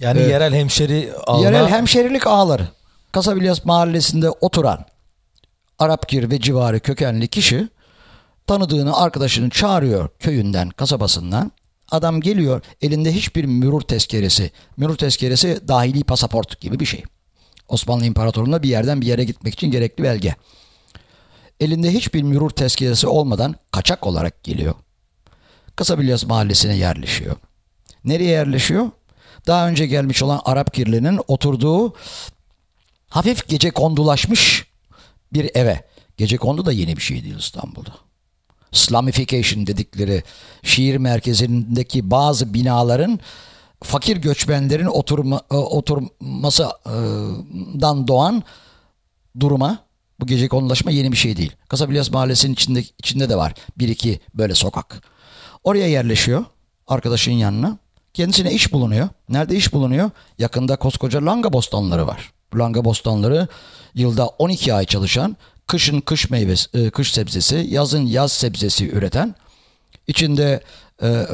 yani Evet. yerel hemşeri alma. Yerel hemşerilik ağları. Kasabilyas mahallesinde oturan Arapgir ve civarı kökenli kişi tanıdığını arkadaşını çağırıyor köyünden kasabasından. Adam geliyor elinde hiçbir mürur tezkeresi. Mürur tezkeresi dahili pasaport gibi bir şey. Osmanlı İmparatorluğu'nda bir yerden bir yere gitmek için gerekli belge. elinde hiçbir mürur tezkeresi olmadan kaçak olarak geliyor. Kasabilyas mahallesine yerleşiyor. Nereye yerleşiyor? Daha önce gelmiş olan Arap kirlinin oturduğu hafif gece kondulaşmış bir eve. Gece kondu da yeni bir şey değil İstanbul'da. Slamification dedikleri şehir merkezindeki bazı binaların fakir göçmenlerin oturma, e, oturmasından doğan duruma bu gece konulaşma yeni bir şey değil. Kasabilyas Mahallesi'nin içinde, içinde de var bir iki böyle sokak. Oraya yerleşiyor arkadaşın yanına. Kendisine iş bulunuyor. Nerede iş bulunuyor? Yakında koskoca langa bostanları var. Langa bostanları yılda 12 ay çalışan, kışın kış meyvesi, e, kış sebzesi, yazın yaz sebzesi üreten, içinde e, e,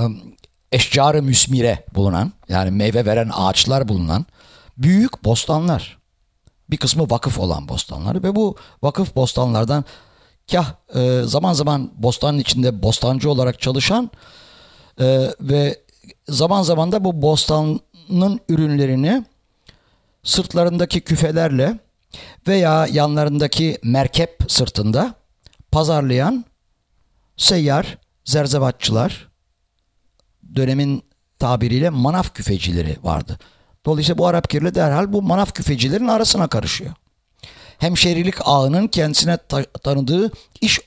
eşcarı müsmire bulunan, yani meyve veren ağaçlar bulunan büyük bostanlar. Bir kısmı vakıf olan bostanlar ve bu vakıf bostanlardan kah e, zaman zaman bostanın içinde bostancı olarak çalışan e, ve zaman zaman da bu bostanın ürünlerini sırtlarındaki küfelerle veya yanlarındaki merkep sırtında pazarlayan seyyar zerzevatçılar dönemin tabiriyle manaf küfecileri vardı. Dolayısıyla bu Arap kirli derhal bu manaf küfecilerin arasına karışıyor. Hemşerilik ağının kendisine ta- tanıdığı iş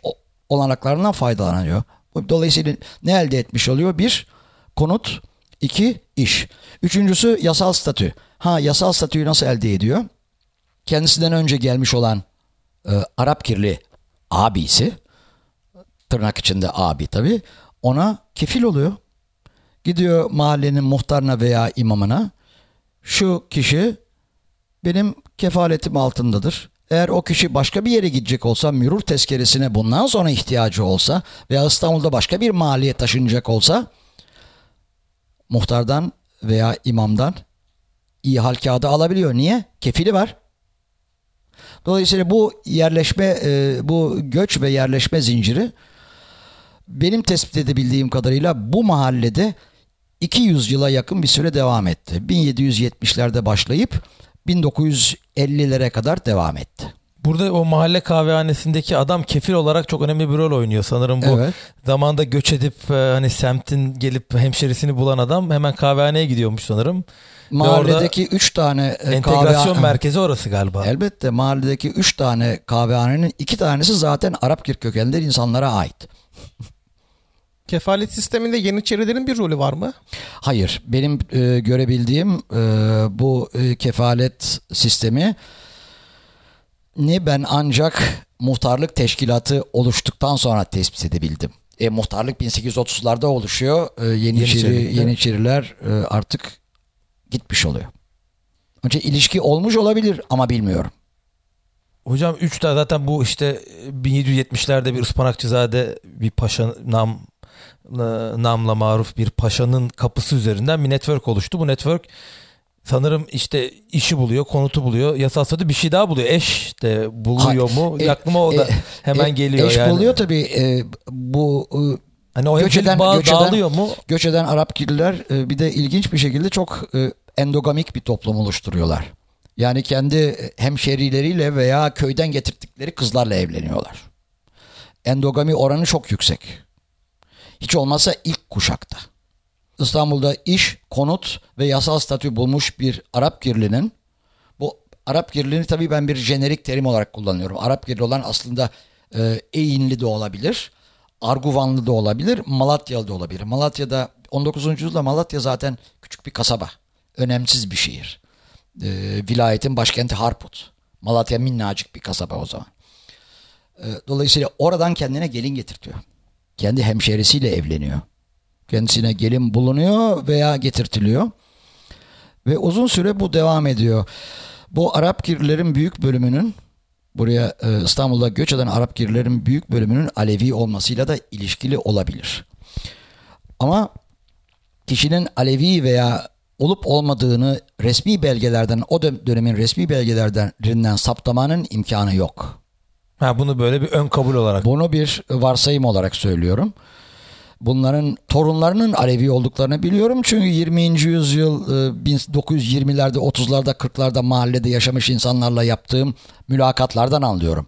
olanaklarından faydalanıyor. Dolayısıyla ne elde etmiş oluyor? Bir, konut. İki iş. Üçüncüsü yasal statü. Ha yasal statüyü nasıl elde ediyor? Kendisinden önce gelmiş olan e, Arap kirli abisi, tırnak içinde abi tabi, ona kefil oluyor. Gidiyor mahallenin muhtarına veya imamına. Şu kişi benim kefaletim altındadır. Eğer o kişi başka bir yere gidecek olsa, mürur tezkeresine bundan sonra ihtiyacı olsa veya İstanbul'da başka bir mahalleye taşınacak olsa muhtardan veya imamdan iyi hal kağıdı alabiliyor. Niye? Kefili var. Dolayısıyla bu yerleşme, e, bu göç ve yerleşme zinciri benim tespit edebildiğim kadarıyla bu mahallede 200 yıla yakın bir süre devam etti. 1770'lerde başlayıp 1950'lere kadar devam etti. Burada o mahalle kahvehanesindeki adam kefil olarak çok önemli bir rol oynuyor sanırım bu. Evet. Zamanda göç edip e, hani semtin gelip hemşerisini bulan adam hemen kahvehaneye gidiyormuş sanırım. Mahalledeki 3 tane e, entegrasyon kahve... merkezi orası galiba. Elbette mahalledeki 3 tane kahvehanenin 2 tanesi zaten Arap Kirk kökenli insanlara ait. Kefalet sisteminde Yeniçerilerin bir rolü var mı? Hayır. Benim e, görebildiğim e, bu e, kefalet sistemi ne ben ancak muhtarlık teşkilatı oluştuktan sonra tespit edebildim. E, muhtarlık 1830'larda oluşuyor. E, Yeniçeri, Yeniçeri, Yeniçeriler e, artık gitmiş oluyor. Önce ilişki olmuş olabilir ama bilmiyorum. Hocam 3 tane zaten bu işte 1770'lerde bir ıspanakçızade bir paşa nam namla maruf bir paşanın kapısı üzerinden bir network oluştu. Bu network sanırım işte işi buluyor, konutu buluyor, yasal statü bir şey daha buluyor. Eş de buluyor ha, mu? E, Aklıma o da e, hemen e, geliyor eş yani. buluyor tabii e, bu e, Hani o göç eden- bağ göç eden- dağılıyor mu? göç eden Arap kirliler e, bir de ilginç bir şekilde çok e, endogamik bir toplum oluşturuyorlar. Yani kendi hemşerileriyle veya köyden getirdikleri kızlarla evleniyorlar. Endogami oranı çok yüksek. Hiç olmazsa ilk kuşakta. İstanbul'da iş, konut ve yasal statü bulmuş bir Arap kirlinin bu Arap kirliliğini tabii ben bir jenerik terim olarak kullanıyorum. Arap kirli olan aslında e, Eğinli de olabilir, Arguvanlı da olabilir, Malatyalı da olabilir. Malatya'da 19. yüzyılda Malatya zaten küçük bir kasaba. Önemsiz bir şehir. E, vilayetin başkenti Harput. Malatya minnacık bir kasaba o zaman. E, dolayısıyla oradan kendine gelin getirtiyor. Kendi hemşerisiyle evleniyor. Kendisine gelin bulunuyor veya getirtiliyor. Ve uzun süre bu devam ediyor. Bu Arap kirlilerin büyük bölümünün buraya e, İstanbul'da göç eden Arap kirlilerin büyük bölümünün Alevi olmasıyla da ilişkili olabilir. Ama kişinin Alevi veya olup olmadığını resmi belgelerden o dö- dönemin resmi belgelerinden saptamanın imkanı yok. Ha bunu böyle bir ön kabul olarak. Bunu bir varsayım olarak söylüyorum. Bunların torunlarının Alevi olduklarını biliyorum. Çünkü 20. yüzyıl e, 1920'lerde, 30'larda, 40'larda mahallede yaşamış insanlarla yaptığım mülakatlardan anlıyorum.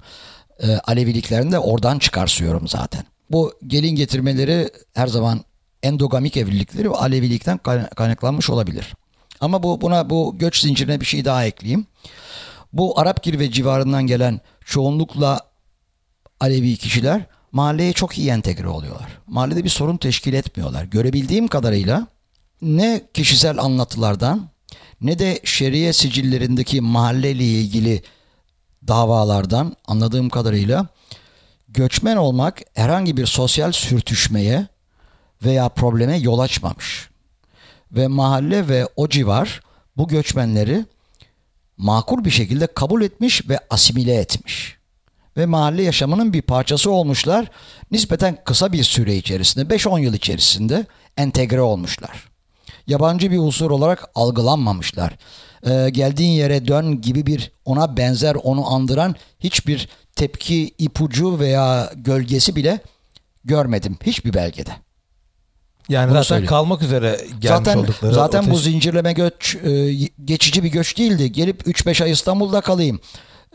e, Aleviliklerini de oradan çıkarsıyorum zaten. Bu gelin getirmeleri her zaman endogamik evlilikleri Alevilikten kaynaklanmış olabilir. Ama bu buna bu göç zincirine bir şey daha ekleyeyim. Bu Arapgir ve civarından gelen çoğunlukla Alevi kişiler mahalleye çok iyi entegre oluyorlar. Mahallede bir sorun teşkil etmiyorlar. Görebildiğim kadarıyla ne kişisel anlatılardan ne de şeriye sicillerindeki mahalleyle ilgili davalardan anladığım kadarıyla göçmen olmak herhangi bir sosyal sürtüşmeye veya probleme yol açmamış. Ve mahalle ve o civar bu göçmenleri makul bir şekilde kabul etmiş ve asimile etmiş. Ve mahalle yaşamının bir parçası olmuşlar. Nispeten kısa bir süre içerisinde 5-10 yıl içerisinde entegre olmuşlar. Yabancı bir unsur olarak algılanmamışlar. Ee, geldiğin yere dön gibi bir ona benzer onu andıran hiçbir tepki ipucu veya gölgesi bile görmedim hiçbir belgede. Yani Bunu zaten söyleyeyim. kalmak üzere gelmiş zaten, oldukları. Zaten bu zincirleme göç e, geçici bir göç değildi. Gelip 3-5 ay İstanbul'da kalayım.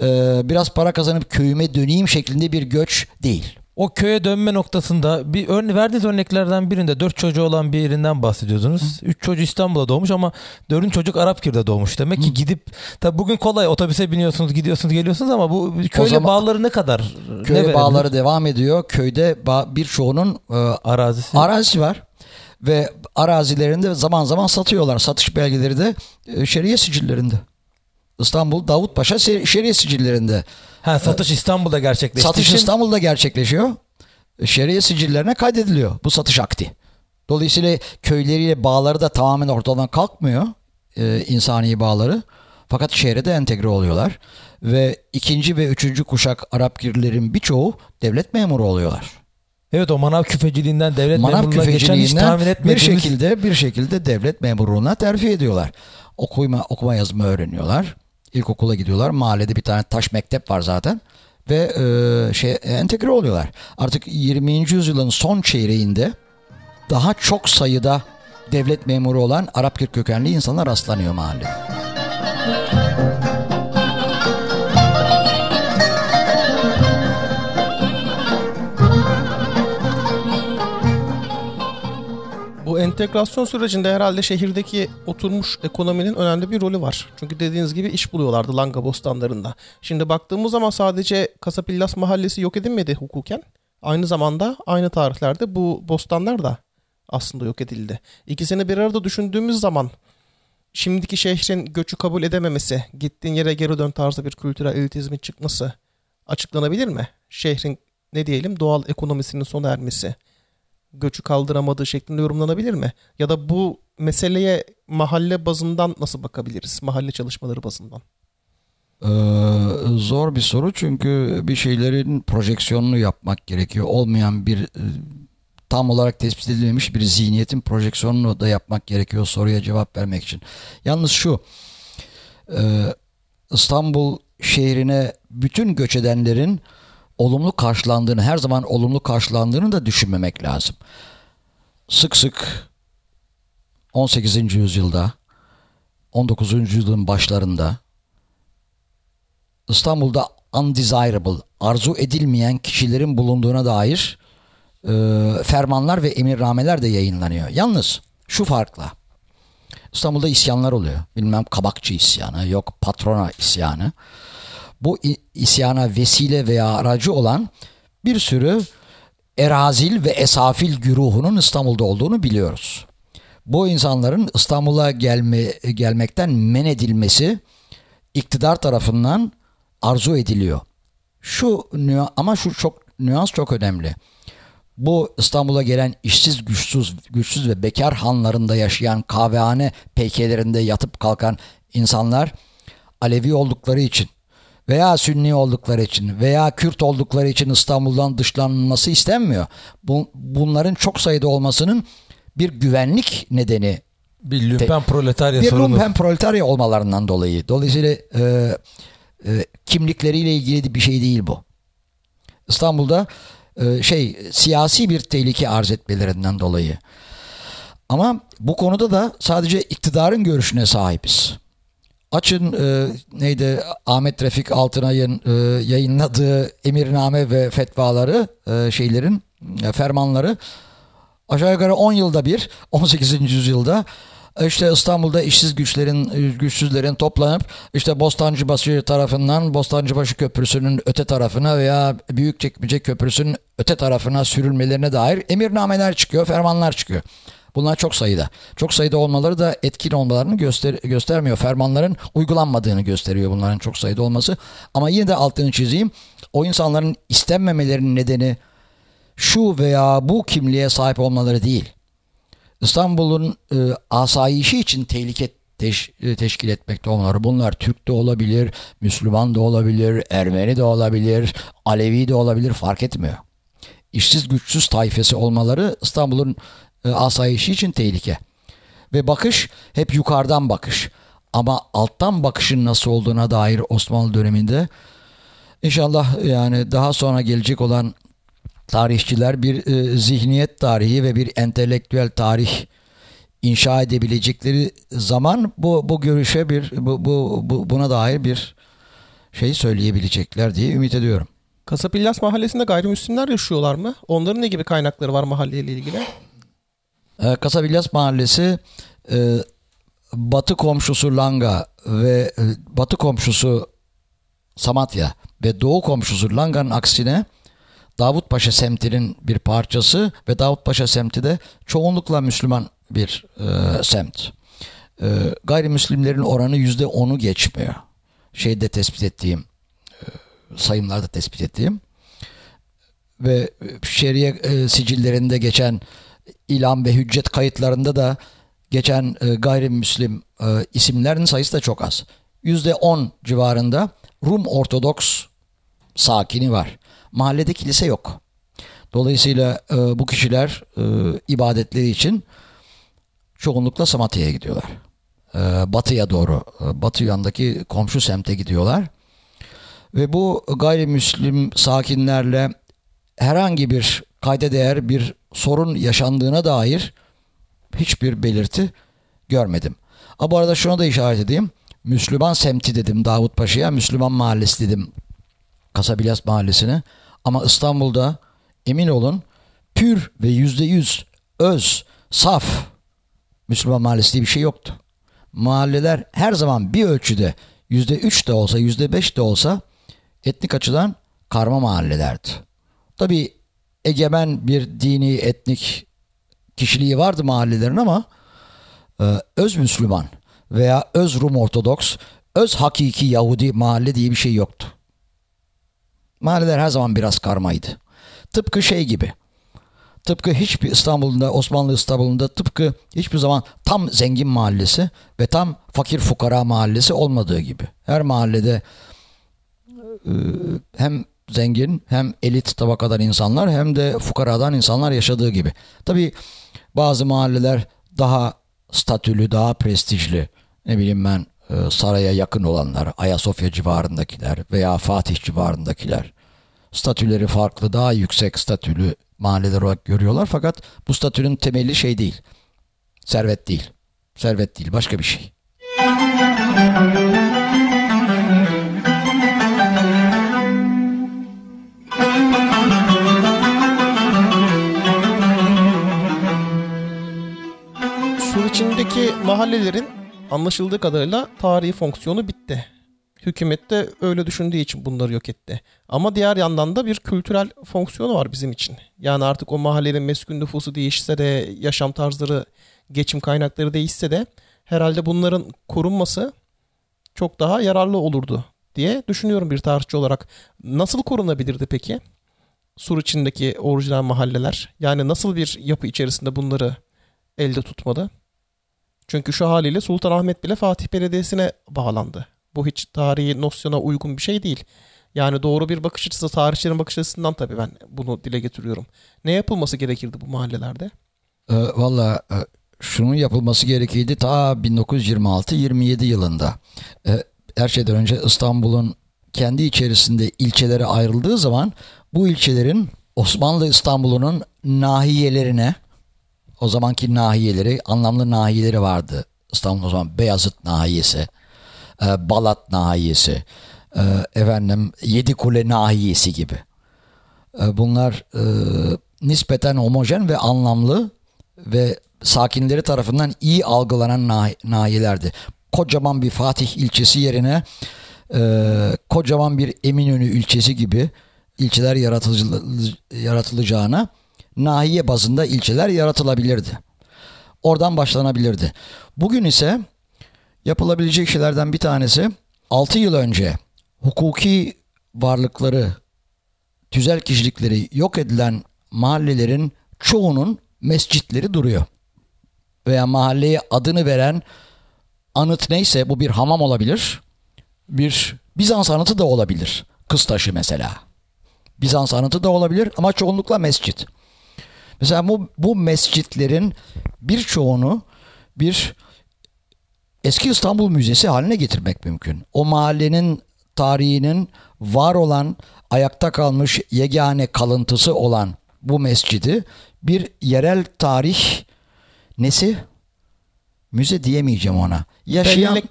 E, biraz para kazanıp köyüme döneyim şeklinde bir göç değil. O köye dönme noktasında bir örne verdiğiniz örneklerden birinde dört çocuğu olan bir yerinden bahsediyordunuz. Hı. Üç çocuğu İstanbul'da doğmuş ama dördüncü çocuk Arapkir'de doğmuş. Demek ki Hı. gidip tabi bugün kolay otobüse biniyorsunuz gidiyorsunuz geliyorsunuz ama bu köyle zaman, bağları ne kadar? Köy ne bağları devam ediyor. Köyde birçoğunun e, arazisi. arazisi var ve arazilerinde zaman zaman satıyorlar. Satış belgeleri de e, şeriye sicillerinde. İstanbul Davutpaşa şeriye sicillerinde. Ha, satış İstanbul'da gerçekleşiyor. Satış İstanbul'da gerçekleşiyor. Şeriye sicillerine kaydediliyor bu satış akti. Dolayısıyla köyleriyle bağları da tamamen ortadan kalkmıyor. E, insani bağları. Fakat şehre de entegre oluyorlar. Ve ikinci ve üçüncü kuşak Arapgirlerin birçoğu devlet memuru oluyorlar. Evet o manav küfeciliğinden devlet manav memurluğuna geçen hiç tahmin etmediğimiz... Bir şekilde, bir şekilde devlet memurluğuna terfi ediyorlar. Okuma, okuma yazma öğreniyorlar. İlkokula gidiyorlar. Mahallede bir tane taş mektep var zaten. Ve e, şey entegre oluyorlar. Artık 20. yüzyılın son çeyreğinde daha çok sayıda devlet memuru olan Arap kökenli insanlar rastlanıyor mahallede. Entegrasyon sürecinde herhalde şehirdeki oturmuş ekonominin önemli bir rolü var. Çünkü dediğiniz gibi iş buluyorlardı Langa bostanlarında. Şimdi baktığımız zaman sadece Kasapillas mahallesi yok edilmedi hukuken. Aynı zamanda aynı tarihlerde bu bostanlar da aslında yok edildi. İkisini bir arada düşündüğümüz zaman şimdiki şehrin göçü kabul edememesi, gittiğin yere geri dön tarzı bir kültürel elitizmin çıkması açıklanabilir mi? Şehrin ne diyelim doğal ekonomisinin sona ermesi göçü kaldıramadığı şeklinde yorumlanabilir mi? Ya da bu meseleye mahalle bazından nasıl bakabiliriz? Mahalle çalışmaları bazından. Ee, zor bir soru çünkü bir şeylerin projeksiyonunu yapmak gerekiyor. Olmayan bir e, tam olarak tespit edilmemiş bir zihniyetin projeksiyonunu da yapmak gerekiyor soruya cevap vermek için. Yalnız şu e, İstanbul şehrine bütün göç edenlerin olumlu karşılandığını, her zaman olumlu karşılandığını da düşünmemek lazım. Sık sık 18. yüzyılda, 19. yüzyılın başlarında İstanbul'da undesirable, arzu edilmeyen kişilerin bulunduğuna dair e, fermanlar ve emirnameler de yayınlanıyor. Yalnız şu farkla İstanbul'da isyanlar oluyor. Bilmem kabakçı isyanı, yok patrona isyanı bu isyana vesile veya aracı olan bir sürü erazil ve esafil güruhunun İstanbul'da olduğunu biliyoruz. Bu insanların İstanbul'a gelme, gelmekten men edilmesi iktidar tarafından arzu ediliyor. Şu ama şu çok nüans çok önemli. Bu İstanbul'a gelen işsiz, güçsüz, güçsüz ve bekar hanlarında yaşayan kahvehane peykelerinde yatıp kalkan insanlar Alevi oldukları için veya Sünni oldukları için veya Kürt oldukları için İstanbul'dan dışlanması istenmiyor. Bu, bunların çok sayıda olmasının bir güvenlik nedeni bir lümpen proletarya bir sorunu. Bir lümpen proletarya olmalarından dolayı. Dolayısıyla e, e, kimlikleriyle ilgili bir şey değil bu. İstanbul'da e, şey siyasi bir tehlike arz etmelerinden dolayı. Ama bu konuda da sadece iktidarın görüşüne sahibiz. Açın e, neydi Ahmet Refik Altınay'ın e, yayınladığı emirname ve fetvaları e, şeylerin e, fermanları aşağı yukarı 10 yılda bir 18. yüzyılda işte İstanbul'da işsiz güçlerin güçsüzlerin toplanıp işte Bostancıbaşı tarafından Bostancıbaşı Köprüsü'nün öte tarafına veya Büyükçekmece Köprüsü'nün öte tarafına sürülmelerine dair emirnameler çıkıyor, fermanlar çıkıyor. Bunlar çok sayıda. Çok sayıda olmaları da etkin olmalarını göster göstermiyor. Fermanların uygulanmadığını gösteriyor bunların çok sayıda olması. Ama yine de altını çizeyim. O insanların istenmemelerinin nedeni şu veya bu kimliğe sahip olmaları değil. İstanbul'un e, asayişi için tehlike teş, e, teşkil etmekte olmaları. Bunlar Türk de olabilir, Müslüman da olabilir, Ermeni de olabilir, Alevi de olabilir fark etmiyor. İşsiz güçsüz tayfesi olmaları İstanbul'un e, asayişi için tehlike. Ve bakış hep yukarıdan bakış. Ama alttan bakışın nasıl olduğuna dair Osmanlı döneminde inşallah yani daha sonra gelecek olan tarihçiler bir e, zihniyet tarihi ve bir entelektüel tarih inşa edebilecekleri zaman bu bu görüşe bir bu, bu, bu buna dair bir şey söyleyebilecekler diye ümit ediyorum. Kasapillas mahallesinde gayrimüslimler yaşıyorlar mı? Onların ne gibi kaynakları var mahalleyle ilgili? E, Kasabilyas Mahallesi e, batı komşusu Langa ve e, batı komşusu Samatya ve doğu komşusu Langa'nın aksine Davutpaşa semtinin bir parçası ve Davutpaşa semti de çoğunlukla Müslüman bir e, semt. E, gayrimüslimlerin oranı yüzde onu geçmiyor. Şeyde tespit ettiğim, e, sayımlarda tespit ettiğim ve şeriye e, sicillerinde geçen ilan ve hüccet kayıtlarında da geçen e, gayrimüslim e, isimlerin sayısı da çok az. Yüzde on civarında Rum Ortodoks sakini var. Mahallede kilise yok. Dolayısıyla e, bu kişiler ibadetleri için çoğunlukla Samatya'ya gidiyorlar. Batıya doğru, batı yandaki komşu semte gidiyorlar. Ve bu gayrimüslim sakinlerle herhangi bir kayda değer bir sorun yaşandığına dair hiçbir belirti görmedim. Ha, bu arada şunu da işaret edeyim. Müslüman semti dedim Davut Paşa'ya, Müslüman mahallesi dedim Kasabilyas mahallesine. Ama İstanbul'da emin olun pür ve yüzde yüz öz, saf Müslüman mahallesi diye bir şey yoktu. Mahalleler her zaman bir ölçüde yüzde üç de olsa, yüzde beş de olsa etnik açıdan karma mahallelerdi. Tabi egemen bir dini etnik kişiliği vardı mahallelerin ama e, öz Müslüman veya öz Rum Ortodoks, öz hakiki Yahudi mahalle diye bir şey yoktu. Mahalleler her zaman biraz karmaydı. Tıpkı şey gibi. Tıpkı hiçbir İstanbul'da, Osmanlı İstanbul'unda tıpkı hiçbir zaman tam zengin mahallesi ve tam fakir fukara mahallesi olmadığı gibi. Her mahallede e, hem zengin hem elit tabakadan insanlar hem de fukaradan insanlar yaşadığı gibi. Tabi bazı mahalleler daha statülü, daha prestijli. Ne bileyim ben e, saraya yakın olanlar, Ayasofya civarındakiler veya Fatih civarındakiler statüleri farklı, daha yüksek statülü mahalleler olarak görüyorlar. Fakat bu statünün temeli şey değil. Servet değil. Servet değil, başka bir şey. Sur içindeki mahallelerin anlaşıldığı kadarıyla tarihi fonksiyonu bitti. Hükümet de öyle düşündüğü için bunları yok etti. Ama diğer yandan da bir kültürel fonksiyonu var bizim için. Yani artık o mahallenin meskun nüfusu değişse de, yaşam tarzları, geçim kaynakları değişse de herhalde bunların korunması çok daha yararlı olurdu diye düşünüyorum bir tarihçi olarak. Nasıl korunabilirdi peki? Sur içindeki orijinal mahalleler. Yani nasıl bir yapı içerisinde bunları elde tutmadı? Çünkü şu haliyle Sultanahmet bile Fatih Belediyesi'ne bağlandı. Bu hiç tarihi nosyona uygun bir şey değil. Yani doğru bir bakış açısı, tarihçilerin bakış açısından tabii ben bunu dile getiriyorum. Ne yapılması gerekirdi bu mahallelerde? E, Valla e, şunun yapılması gerekirdi ta 1926-27 yılında. E, her şeyden önce İstanbul'un kendi içerisinde ilçelere ayrıldığı zaman bu ilçelerin Osmanlı İstanbul'unun nahiyelerine o zamanki nahiyeleri, anlamlı nahiyeleri vardı. İstanbul o zaman Beyazıt nahiyesi, e, Balat nahiyesi, e, efendim Yedikule nahiyesi gibi. E, bunlar e, nispeten homojen ve anlamlı ve sakinleri tarafından iyi algılanan nah- nahiyelerdi. Kocaman bir Fatih ilçesi yerine e, kocaman bir Eminönü ilçesi gibi ilçeler yaratılacağına nahiye bazında ilçeler yaratılabilirdi. Oradan başlanabilirdi. Bugün ise yapılabilecek şeylerden bir tanesi 6 yıl önce hukuki varlıkları, tüzel kişilikleri yok edilen mahallelerin çoğunun mescitleri duruyor. Veya mahalleye adını veren anıt neyse bu bir hamam olabilir. Bir Bizans anıtı da olabilir. Kıstaşı mesela. Bizans anıtı da olabilir ama çoğunlukla mescit. Mesela bu, bu mescitlerin birçoğunu bir eski İstanbul Müzesi haline getirmek mümkün. O mahallenin tarihinin var olan ayakta kalmış yegane kalıntısı olan bu mescidi bir yerel tarih nesi? Müze diyemeyeceğim ona. Yaşayan Bellek-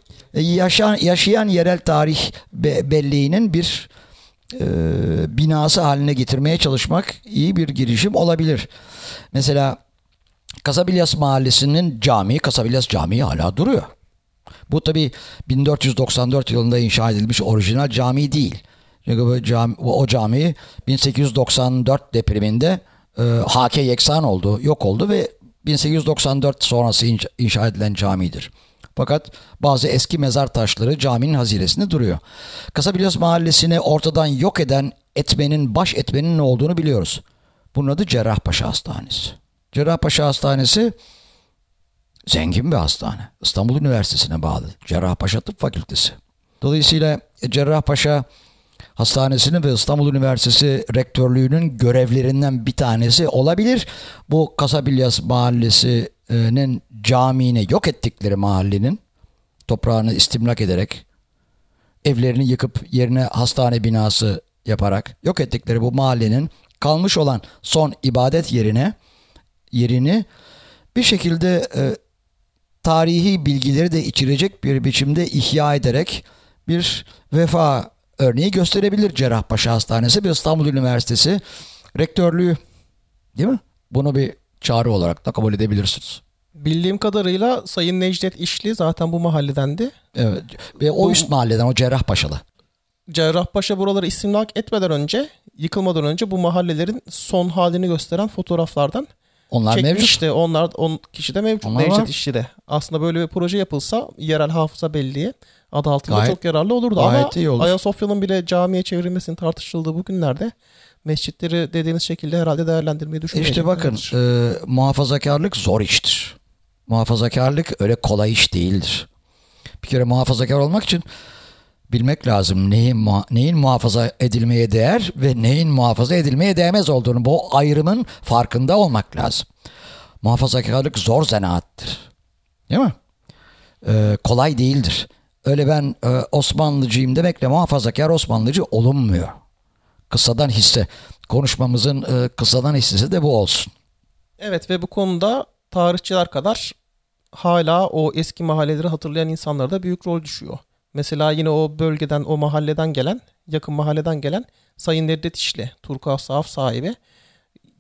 yaşayan yaşayan yerel tarih be- belleğinin bir e, binası haline getirmeye çalışmak iyi bir girişim olabilir. Mesela Kasabilyas Mahallesi'nin camii, Kasabilyas Camii hala duruyor. Bu tabi 1494 yılında inşa edilmiş orijinal cami değil. Çünkü bu cami, o cami 1894 depreminde e, hake yeksan oldu, yok oldu ve 1894 sonrası inşa edilen camidir. Fakat bazı eski mezar taşları caminin haziresinde duruyor. Kasabilyas mahallesini ortadan yok eden etmenin, baş etmenin ne olduğunu biliyoruz. Bunun adı Cerrahpaşa Hastanesi. Cerrahpaşa Hastanesi zengin bir hastane. İstanbul Üniversitesi'ne bağlı. Cerrahpaşa Tıp Fakültesi. Dolayısıyla Cerrahpaşa Hastanesi'nin ve İstanbul Üniversitesi rektörlüğünün görevlerinden bir tanesi olabilir. Bu Kasabilyas Mahallesi'nin camiini yok ettikleri mahallenin toprağını istimlak ederek evlerini yıkıp yerine hastane binası yaparak yok ettikleri bu mahallenin kalmış olan son ibadet yerine yerini bir şekilde e, tarihi bilgileri de içirecek bir biçimde ihya ederek bir vefa örneği gösterebilir Cerrahpaşa Hastanesi ve İstanbul Üniversitesi rektörlüğü. Değil mi? Bunu bir çağrı olarak da kabul edebilirsiniz. Bildiğim kadarıyla Sayın Necdet İşli zaten bu mahalledendi. Evet. Ve o Bu- üst mahalleden o Cerrahpaşalı. Cerrahpaşa buraları istimlak etmeden önce, yıkılmadan önce bu mahallelerin son halini gösteren fotoğraflardan Onlar mevcut. çekmişti. Onlar on kişi de mevcut. Onlar Necdet var. İşli de. Aslında böyle bir proje yapılsa yerel hafıza belleği adı altında Gayet- çok yararlı olurdu. gayet Ama iyi olur. Ayasofya'nın bile camiye çevrilmesinin tartışıldığı bu günlerde mescitleri dediğiniz şekilde herhalde değerlendirmeyi düşünmeyecek. İşte bakın e, muhafazakarlık zor iştir. Muhafazakarlık öyle kolay iş değildir. Bir kere muhafazakar olmak için bilmek lazım neyin, muha- neyin muhafaza edilmeye değer ve neyin muhafaza edilmeye değmez olduğunu bu ayrımın farkında olmak lazım. Muhafazakarlık zor zanaattır. Değil mi? E, kolay değildir. Öyle ben e, Osmanlıcıyım demekle muhafazakar Osmanlıcı olunmuyor. Kısadan hisse. Konuşmamızın e, kısadan hissesi de bu olsun. Evet ve bu konuda tarihçiler kadar hala o eski mahalleleri hatırlayan insanlara da büyük rol düşüyor. Mesela yine o bölgeden, o mahalleden gelen, yakın mahalleden gelen Sayın Nedret İşli, Turkuaz Sahaf sahibi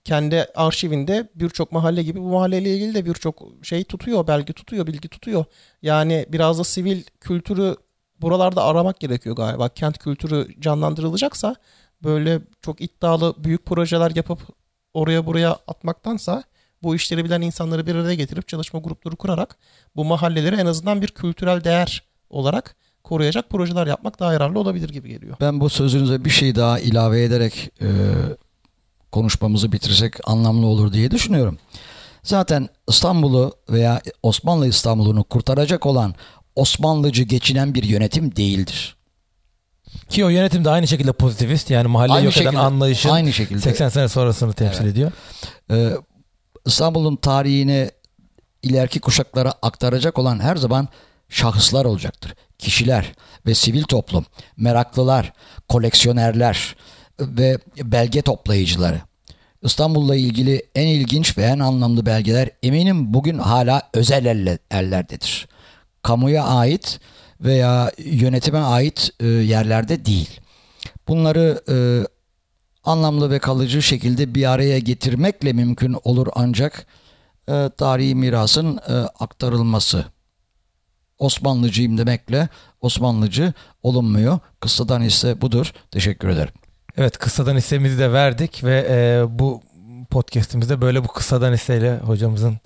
kendi arşivinde birçok mahalle gibi bu mahalleyle ilgili de birçok şey tutuyor, belge tutuyor, bilgi tutuyor. Yani biraz da sivil kültürü buralarda aramak gerekiyor galiba. Kent kültürü canlandırılacaksa böyle çok iddialı büyük projeler yapıp oraya buraya atmaktansa bu işleri bilen insanları bir araya getirip çalışma grupları kurarak bu mahalleleri en azından bir kültürel değer olarak koruyacak projeler yapmak daha yararlı olabilir gibi geliyor. Ben bu sözünüze bir şey daha ilave ederek e, konuşmamızı bitirsek anlamlı olur diye düşünüyorum. Zaten İstanbul'u veya Osmanlı İstanbul'unu kurtaracak olan Osmanlıcı geçinen bir yönetim değildir. Ki o yönetim de aynı şekilde pozitivist yani mahalle Aynı yok eden şekilde- anlayışın aynı şekilde. 80 sene sonrasını temsil Evet. ediyor. Ee, İstanbul'un tarihini ileriki kuşaklara aktaracak olan her zaman şahıslar olacaktır. Kişiler ve sivil toplum, meraklılar, koleksiyonerler ve belge toplayıcıları. İstanbul'la ilgili en ilginç ve en anlamlı belgeler eminim bugün hala özel elle- ellerdedir. Kamuya ait veya yönetime ait e, yerlerde değil. Bunları e, anlamlı ve kalıcı şekilde bir araya getirmekle mümkün olur ancak e, tarihi mirasın e, aktarılması. Osmanlıcıyım demekle Osmanlıcı olunmuyor. Kıssadan ise budur. Teşekkür ederim. Evet kıssadan hissemizi de verdik ve e, bu podcastimizde böyle bu kıssadan hisseyle hocamızın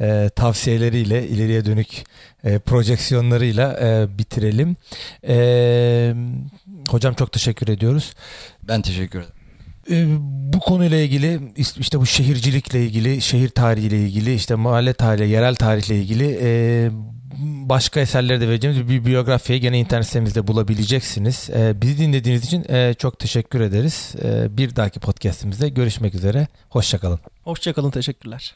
e, tavsiyeleriyle ileriye dönük e, projeksiyonlarıyla e, bitirelim. E, hocam çok teşekkür ediyoruz. Ben teşekkür ederim. E, bu konuyla ilgili işte bu şehircilikle ilgili, şehir tarihiyle ilgili, işte mahalle tarihi, yerel tarihle ilgili e, başka eserleri de vereceğimiz bir biyografiyi gene internet sitemizde bulabileceksiniz. E, bizi dinlediğiniz için e, çok teşekkür ederiz. E, bir dahaki podcastimizde görüşmek üzere. Hoşçakalın. Hoşçakalın teşekkürler.